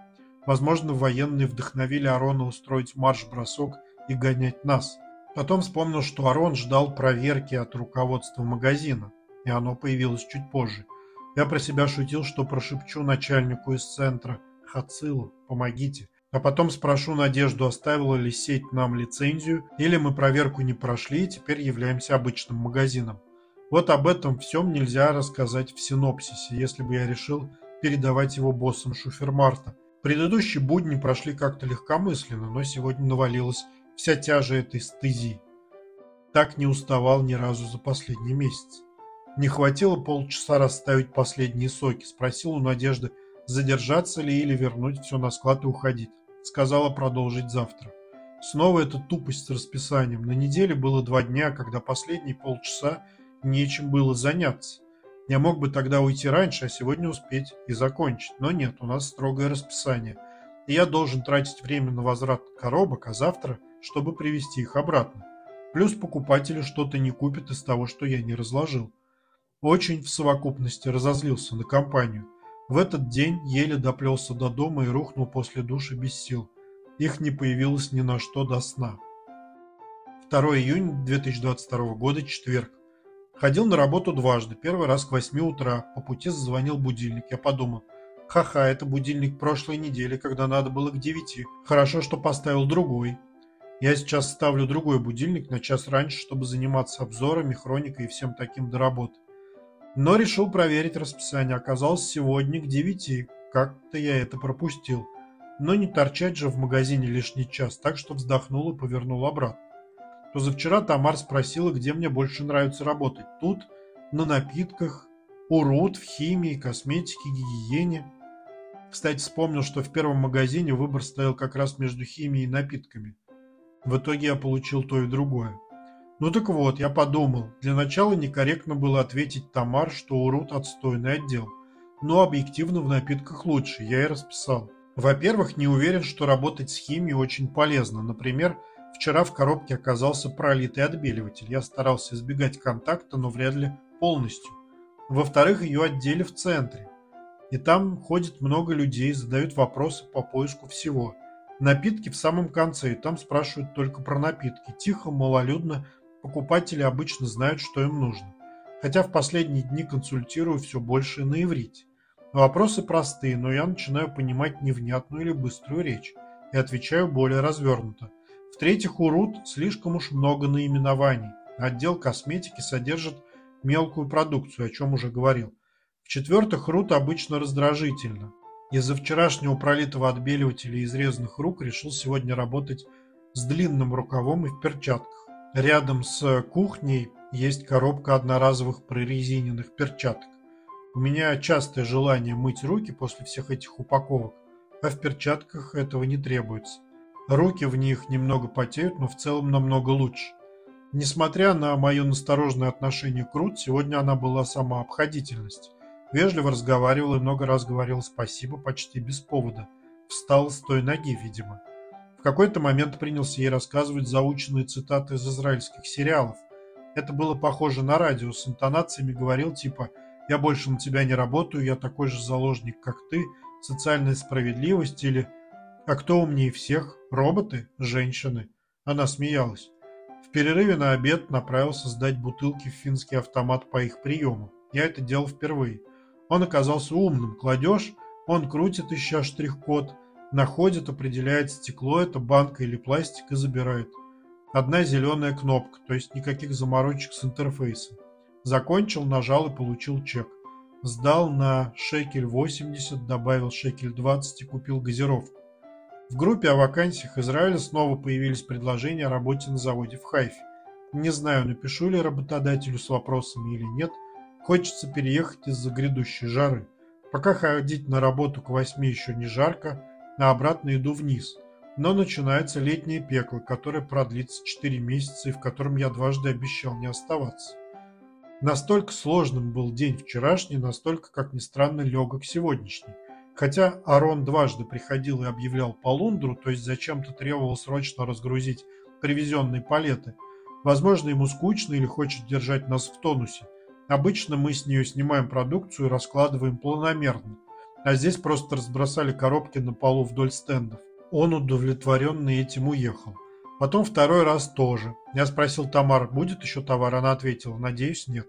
A: Возможно, военные вдохновили Арона устроить марш-бросок и гонять нас. Потом вспомнил, что Арон ждал проверки от руководства магазина, и оно появилось чуть позже. Я про себя шутил, что прошепчу начальнику из центра «Хацилу, помогите». А потом спрошу Надежду, оставила ли сеть нам лицензию, или мы проверку не прошли и теперь являемся обычным магазином. Вот об этом всем нельзя рассказать в синопсисе, если бы я решил передавать его боссам Шуфермарта. Предыдущие будни прошли как-то легкомысленно, но сегодня навалилась вся тяжа этой стези. Так не уставал ни разу за последний месяц. Не хватило полчаса расставить последние соки. Спросил у Надежды, задержаться ли или вернуть все на склад и уходить. Сказала продолжить завтра. Снова эта тупость с расписанием. На неделе было два дня, когда последние полчаса нечем было заняться. Я мог бы тогда уйти раньше, а сегодня успеть и закончить. Но нет, у нас строгое расписание. И я должен тратить время на возврат коробок, а завтра, чтобы привезти их обратно. Плюс покупатели что-то не купят из того, что я не разложил. Очень в совокупности разозлился на компанию. В этот день еле доплелся до дома и рухнул после душа без сил. Их не появилось ни на что до сна. 2 июня 2022 года, четверг. Ходил на работу дважды. Первый раз к 8 утра. По пути зазвонил будильник. Я подумал, ха-ха, это будильник прошлой недели, когда надо было к 9. Хорошо, что поставил другой. Я сейчас ставлю другой будильник на час раньше, чтобы заниматься обзорами, хроникой и всем таким до работы. Но решил проверить расписание. Оказалось, сегодня к 9. Как-то я это пропустил. Но не торчать же в магазине лишний час, так что вздохнул и повернул обратно. Позавчера Тамар спросила, где мне больше нравится работать. Тут, на напитках, урод в химии, косметике, гигиене. Кстати, вспомнил, что в первом магазине выбор стоял как раз между химией и напитками. В итоге я получил то и другое. Ну так вот, я подумал, для начала некорректно было ответить Тамар, что урод отстойный отдел. Но объективно в напитках лучше, я и расписал. Во-первых, не уверен, что работать с химией очень полезно. Например, Вчера в коробке оказался пролитый отбеливатель. Я старался избегать контакта, но вряд ли полностью. Во-вторых, ее отдели в центре. И там ходит много людей, задают вопросы по поиску всего. Напитки в самом конце, и там спрашивают только про напитки. Тихо, малолюдно, покупатели обычно знают, что им нужно. Хотя в последние дни консультирую все больше на иврите. Вопросы простые, но я начинаю понимать невнятную или быструю речь и отвечаю более развернуто. В-третьих, у РУТ слишком уж много наименований. Отдел косметики содержит мелкую продукцию, о чем уже говорил. В-четвертых, РУТ обычно раздражительно. Из-за вчерашнего пролитого отбеливателя изрезанных рук решил сегодня работать с длинным рукавом и в перчатках. Рядом с кухней есть коробка одноразовых прорезиненных перчаток. У меня частое желание мыть руки после всех этих упаковок, а в перчатках этого не требуется. Руки в них немного потеют, но в целом намного лучше. Несмотря на мое настороженное отношение к Рут, сегодня она была сама обходительность. Вежливо разговаривала и много раз говорила спасибо почти без повода. Встала с той ноги, видимо. В какой-то момент принялся ей рассказывать заученные цитаты из израильских сериалов. Это было похоже на радио, с интонациями говорил типа «Я больше на тебя не работаю, я такой же заложник, как ты», «Социальная справедливость» или а кто умнее всех? Роботы? Женщины? Она смеялась. В перерыве на обед направился сдать бутылки в финский автомат по их приему. Я это делал впервые. Он оказался умным. Кладешь, он крутит, ища штрих-код, находит, определяет стекло, это банка или пластик и забирает. Одна зеленая кнопка, то есть никаких заморочек с интерфейсом. Закончил, нажал и получил чек. Сдал на шекель 80, добавил шекель 20 и купил газировку. В группе о вакансиях Израиля снова появились предложения о работе на заводе в Хайфе. Не знаю, напишу ли работодателю с вопросами или нет. Хочется переехать из-за грядущей жары. Пока ходить на работу к восьми еще не жарко, а обратно иду вниз. Но начинается летнее пекло, которое продлится 4 месяца и в котором я дважды обещал не оставаться. Настолько сложным был день вчерашний, настолько, как ни странно, легок сегодняшний. Хотя Арон дважды приходил и объявлял полундру, то есть зачем-то требовал срочно разгрузить привезенные палеты. Возможно, ему скучно или хочет держать нас в тонусе. Обычно мы с нее снимаем продукцию и раскладываем планомерно. А здесь просто разбросали коробки на полу вдоль стендов. Он удовлетворенный этим уехал. Потом второй раз тоже. Я спросил Тамар, будет еще товар? Она ответила, надеюсь, нет.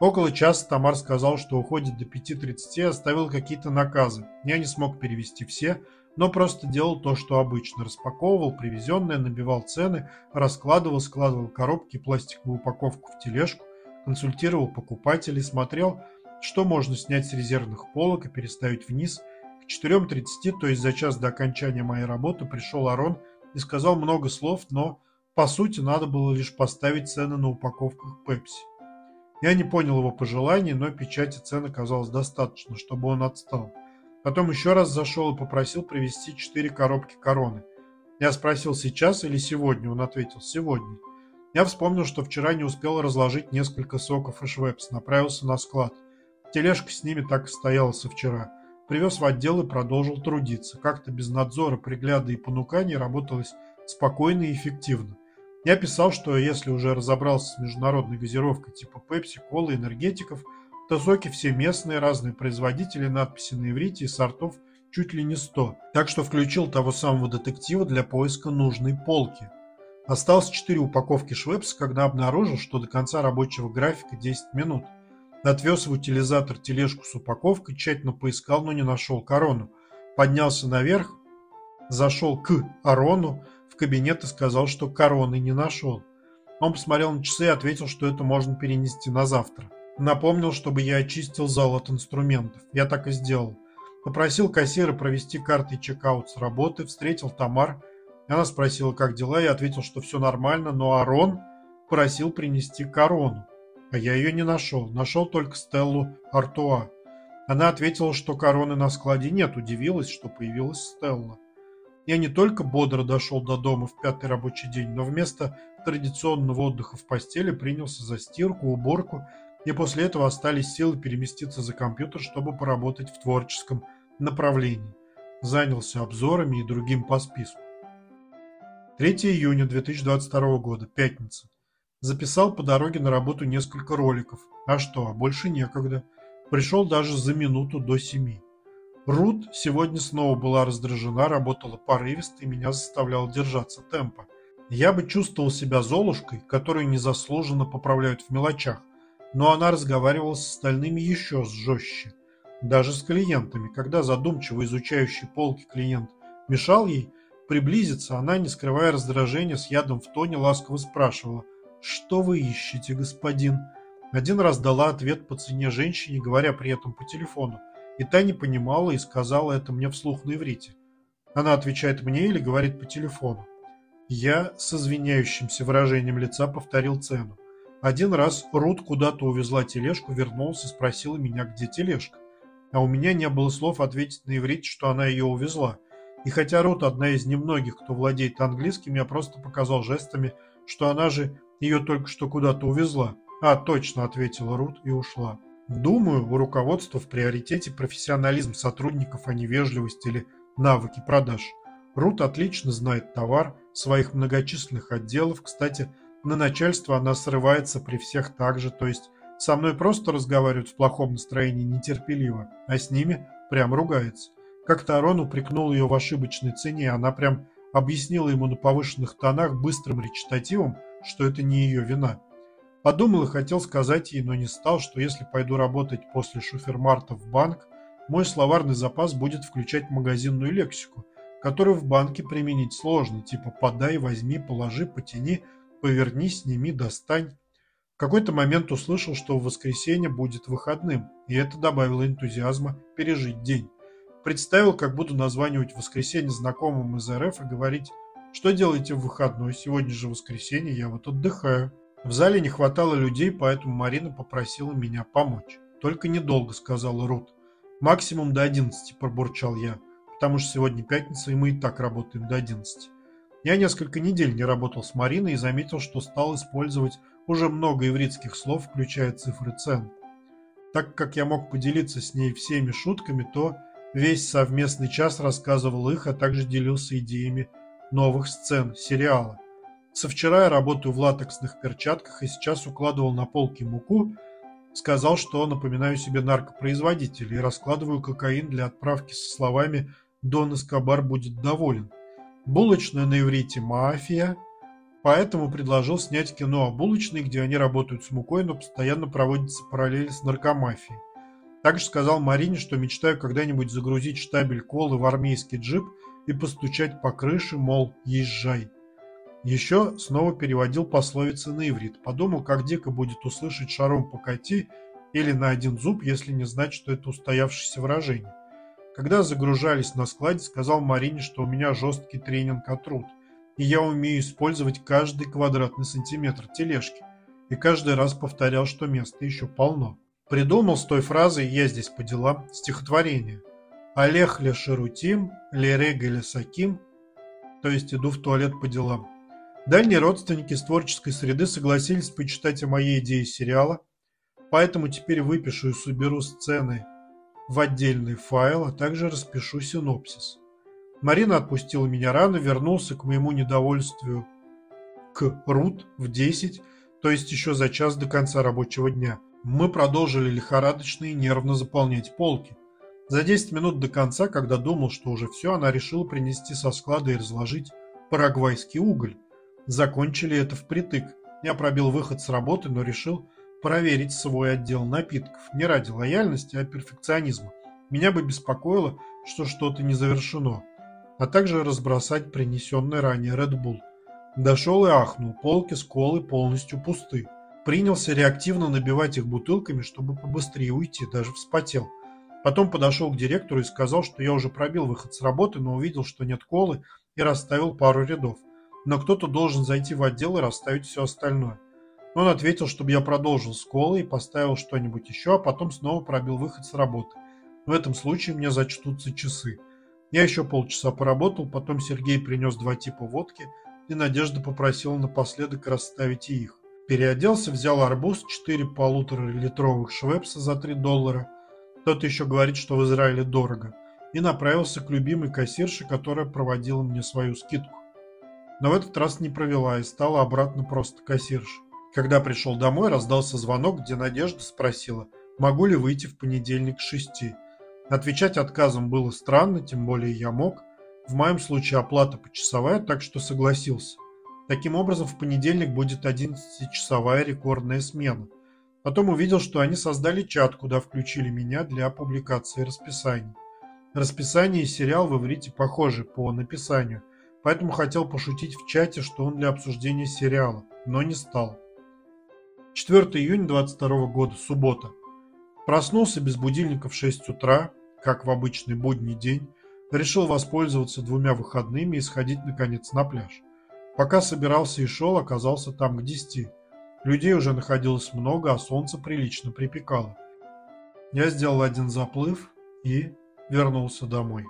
A: Около часа Тамар сказал, что уходит до 5.30 и оставил какие-то наказы. Я не смог перевести все, но просто делал то, что обычно. Распаковывал привезенное, набивал цены, раскладывал, складывал коробки, пластиковую упаковку в тележку, консультировал покупателей, смотрел, что можно снять с резервных полок и переставить вниз. К 4.30, то есть за час до окончания моей работы, пришел Арон и сказал много слов, но, по сути, надо было лишь поставить цены на упаковках Пепси. Я не понял его пожеланий, но печати цен оказалось достаточно, чтобы он отстал. Потом еще раз зашел и попросил привезти четыре коробки короны. Я спросил, сейчас или сегодня? Он ответил, сегодня. Я вспомнил, что вчера не успел разложить несколько соков и швепс, направился на склад. Тележка с ними так и стояла со вчера. Привез в отдел и продолжил трудиться. Как-то без надзора, пригляда и понуканий работалось спокойно и эффективно. Я писал, что если уже разобрался с международной газировкой типа Пепси, Колы, энергетиков, то соки все местные, разные производители, надписи на иврите и сортов чуть ли не 100. Так что включил того самого детектива для поиска нужной полки. Осталось 4 упаковки Швепса, когда обнаружил, что до конца рабочего графика 10 минут – Отвез в утилизатор тележку с упаковкой, тщательно поискал, но не нашел корону. Поднялся наверх, зашел к Арону кабинет и сказал, что короны не нашел. Он посмотрел на часы и ответил, что это можно перенести на завтра. Напомнил, чтобы я очистил зал от инструментов. Я так и сделал. Попросил кассира провести карты чекаут с работы, встретил Тамар. Она спросила, как дела, я ответил, что все нормально, но Арон просил принести корону. А я ее не нашел. Нашел только Стеллу Артуа. Она ответила, что короны на складе нет, удивилась, что появилась Стелла. Я не только бодро дошел до дома в пятый рабочий день, но вместо традиционного отдыха в постели принялся за стирку, уборку, и после этого остались силы переместиться за компьютер, чтобы поработать в творческом направлении. Занялся обзорами и другим по списку. 3 июня 2022 года, пятница. Записал по дороге на работу несколько роликов. А что, а больше некогда. Пришел даже за минуту до семи. Рут сегодня снова была раздражена, работала порывисто и меня заставляла держаться темпа. Я бы чувствовал себя Золушкой, которую незаслуженно поправляют в мелочах, но она разговаривала с остальными еще жестче. Даже с клиентами, когда задумчиво изучающий полки клиент мешал ей приблизиться, она, не скрывая раздражения, с ядом в тоне ласково спрашивала – «Что вы ищете, господин?» Один раз дала ответ по цене женщине, говоря при этом по телефону, и та не понимала и сказала это мне вслух на иврите. Она отвечает мне или говорит по телефону. Я с извиняющимся выражением лица повторил цену. Один раз Рут куда-то увезла тележку, вернулся и спросила меня, где тележка. А у меня не было слов ответить на иврите, что она ее увезла. И хотя Рут одна из немногих, кто владеет английским, я просто показал жестами, что она же ее только что куда-то увезла. А, точно, ответила Рут и ушла. Думаю, у руководства в приоритете профессионализм сотрудников, а не вежливость или навыки продаж. Рут отлично знает товар своих многочисленных отделов. Кстати, на начальство она срывается при всех так же, то есть со мной просто разговаривают в плохом настроении нетерпеливо, а с ними прям ругается. Как-то Арон упрекнул ее в ошибочной цене, и она прям объяснила ему на повышенных тонах быстрым речитативом, что это не ее вина. Подумал и хотел сказать ей, но не стал, что если пойду работать после шуфермарта в банк, мой словарный запас будет включать магазинную лексику, которую в банке применить сложно, типа «подай», «возьми», «положи», «потяни», «поверни», «сними», «достань». В какой-то момент услышал, что в воскресенье будет выходным, и это добавило энтузиазма пережить день. Представил, как буду названивать воскресенье знакомым из РФ и говорить что делаете в выходной? Сегодня же воскресенье, я вот отдыхаю. В зале не хватало людей, поэтому Марина попросила меня помочь. Только недолго, сказала Рут. Максимум до 11, пробурчал я, потому что сегодня пятница, и мы и так работаем до 11. Я несколько недель не работал с Мариной и заметил, что стал использовать уже много ивритских слов, включая цифры цен. Так как я мог поделиться с ней всеми шутками, то весь совместный час рассказывал их, а также делился идеями новых сцен сериала. Со вчера я работаю в латексных перчатках и сейчас укладывал на полки муку, сказал, что напоминаю себе наркопроизводителя и раскладываю кокаин для отправки со словами «Дон Эскобар будет доволен». Булочная на иврите «Мафия», поэтому предложил снять кино о булочной, где они работают с мукой, но постоянно проводятся параллели с наркомафией. Также сказал Марине, что мечтаю когда-нибудь загрузить штабель колы в армейский джип – и постучать по крыше, мол, езжай. Еще снова переводил пословицы на иврит. Подумал, как дико будет услышать шаром покати или на один зуб, если не знать, что это устоявшееся выражение. Когда загружались на складе, сказал Марине, что у меня жесткий тренинг от труд, и я умею использовать каждый квадратный сантиметр тележки, и каждый раз повторял, что места еще полно. Придумал с той фразой «я здесь по делам» стихотворение. «Олег ле шарутим, ле рега ле саким», то есть иду в туалет по делам. Дальние родственники из творческой среды согласились почитать о моей идее сериала, поэтому теперь выпишу и соберу сцены в отдельный файл, а также распишу синопсис. Марина отпустила меня рано, вернулся к моему недовольствию к Рут в 10, то есть еще за час до конца рабочего дня. Мы продолжили лихорадочно и нервно заполнять полки. За 10 минут до конца, когда думал, что уже все, она решила принести со склада и разложить парагвайский уголь. Закончили это впритык. Я пробил выход с работы, но решил проверить свой отдел напитков. Не ради лояльности, а перфекционизма. Меня бы беспокоило, что что-то не завершено. А также разбросать принесенный ранее Red Bull. Дошел и ахнул, полки с колой полностью пусты. Принялся реактивно набивать их бутылками, чтобы побыстрее уйти, даже вспотел. Потом подошел к директору и сказал, что я уже пробил выход с работы, но увидел, что нет колы и расставил пару рядов. Но кто-то должен зайти в отдел и расставить все остальное. Он ответил, чтобы я продолжил с колой и поставил что-нибудь еще, а потом снова пробил выход с работы. В этом случае мне зачтутся часы. Я еще полчаса поработал, потом Сергей принес два типа водки, и Надежда попросила напоследок расставить их. Переоделся, взял арбуз, 4 полуторалитровых швепса за 3 доллара. Тот еще говорит, что в Израиле дорого. И направился к любимой кассирше, которая проводила мне свою скидку. Но в этот раз не провела и стала обратно просто кассиршей. Когда пришел домой, раздался звонок, где Надежда спросила, могу ли выйти в понедельник с шести. Отвечать отказом было странно, тем более я мог. В моем случае оплата почасовая, так что согласился. Таким образом, в понедельник будет 11-часовая рекордная смена. Потом увидел, что они создали чат, куда включили меня для публикации расписаний. Расписание и сериал в иврите похожи по написанию, поэтому хотел пошутить в чате, что он для обсуждения сериала, но не стал. 4 июня 22 года, суббота. Проснулся без будильника в 6 утра, как в обычный будний день. Решил воспользоваться двумя выходными и сходить наконец на пляж. Пока собирался и шел, оказался там к 10. Людей уже находилось много, а солнце прилично припекало. Я сделал один заплыв и вернулся домой.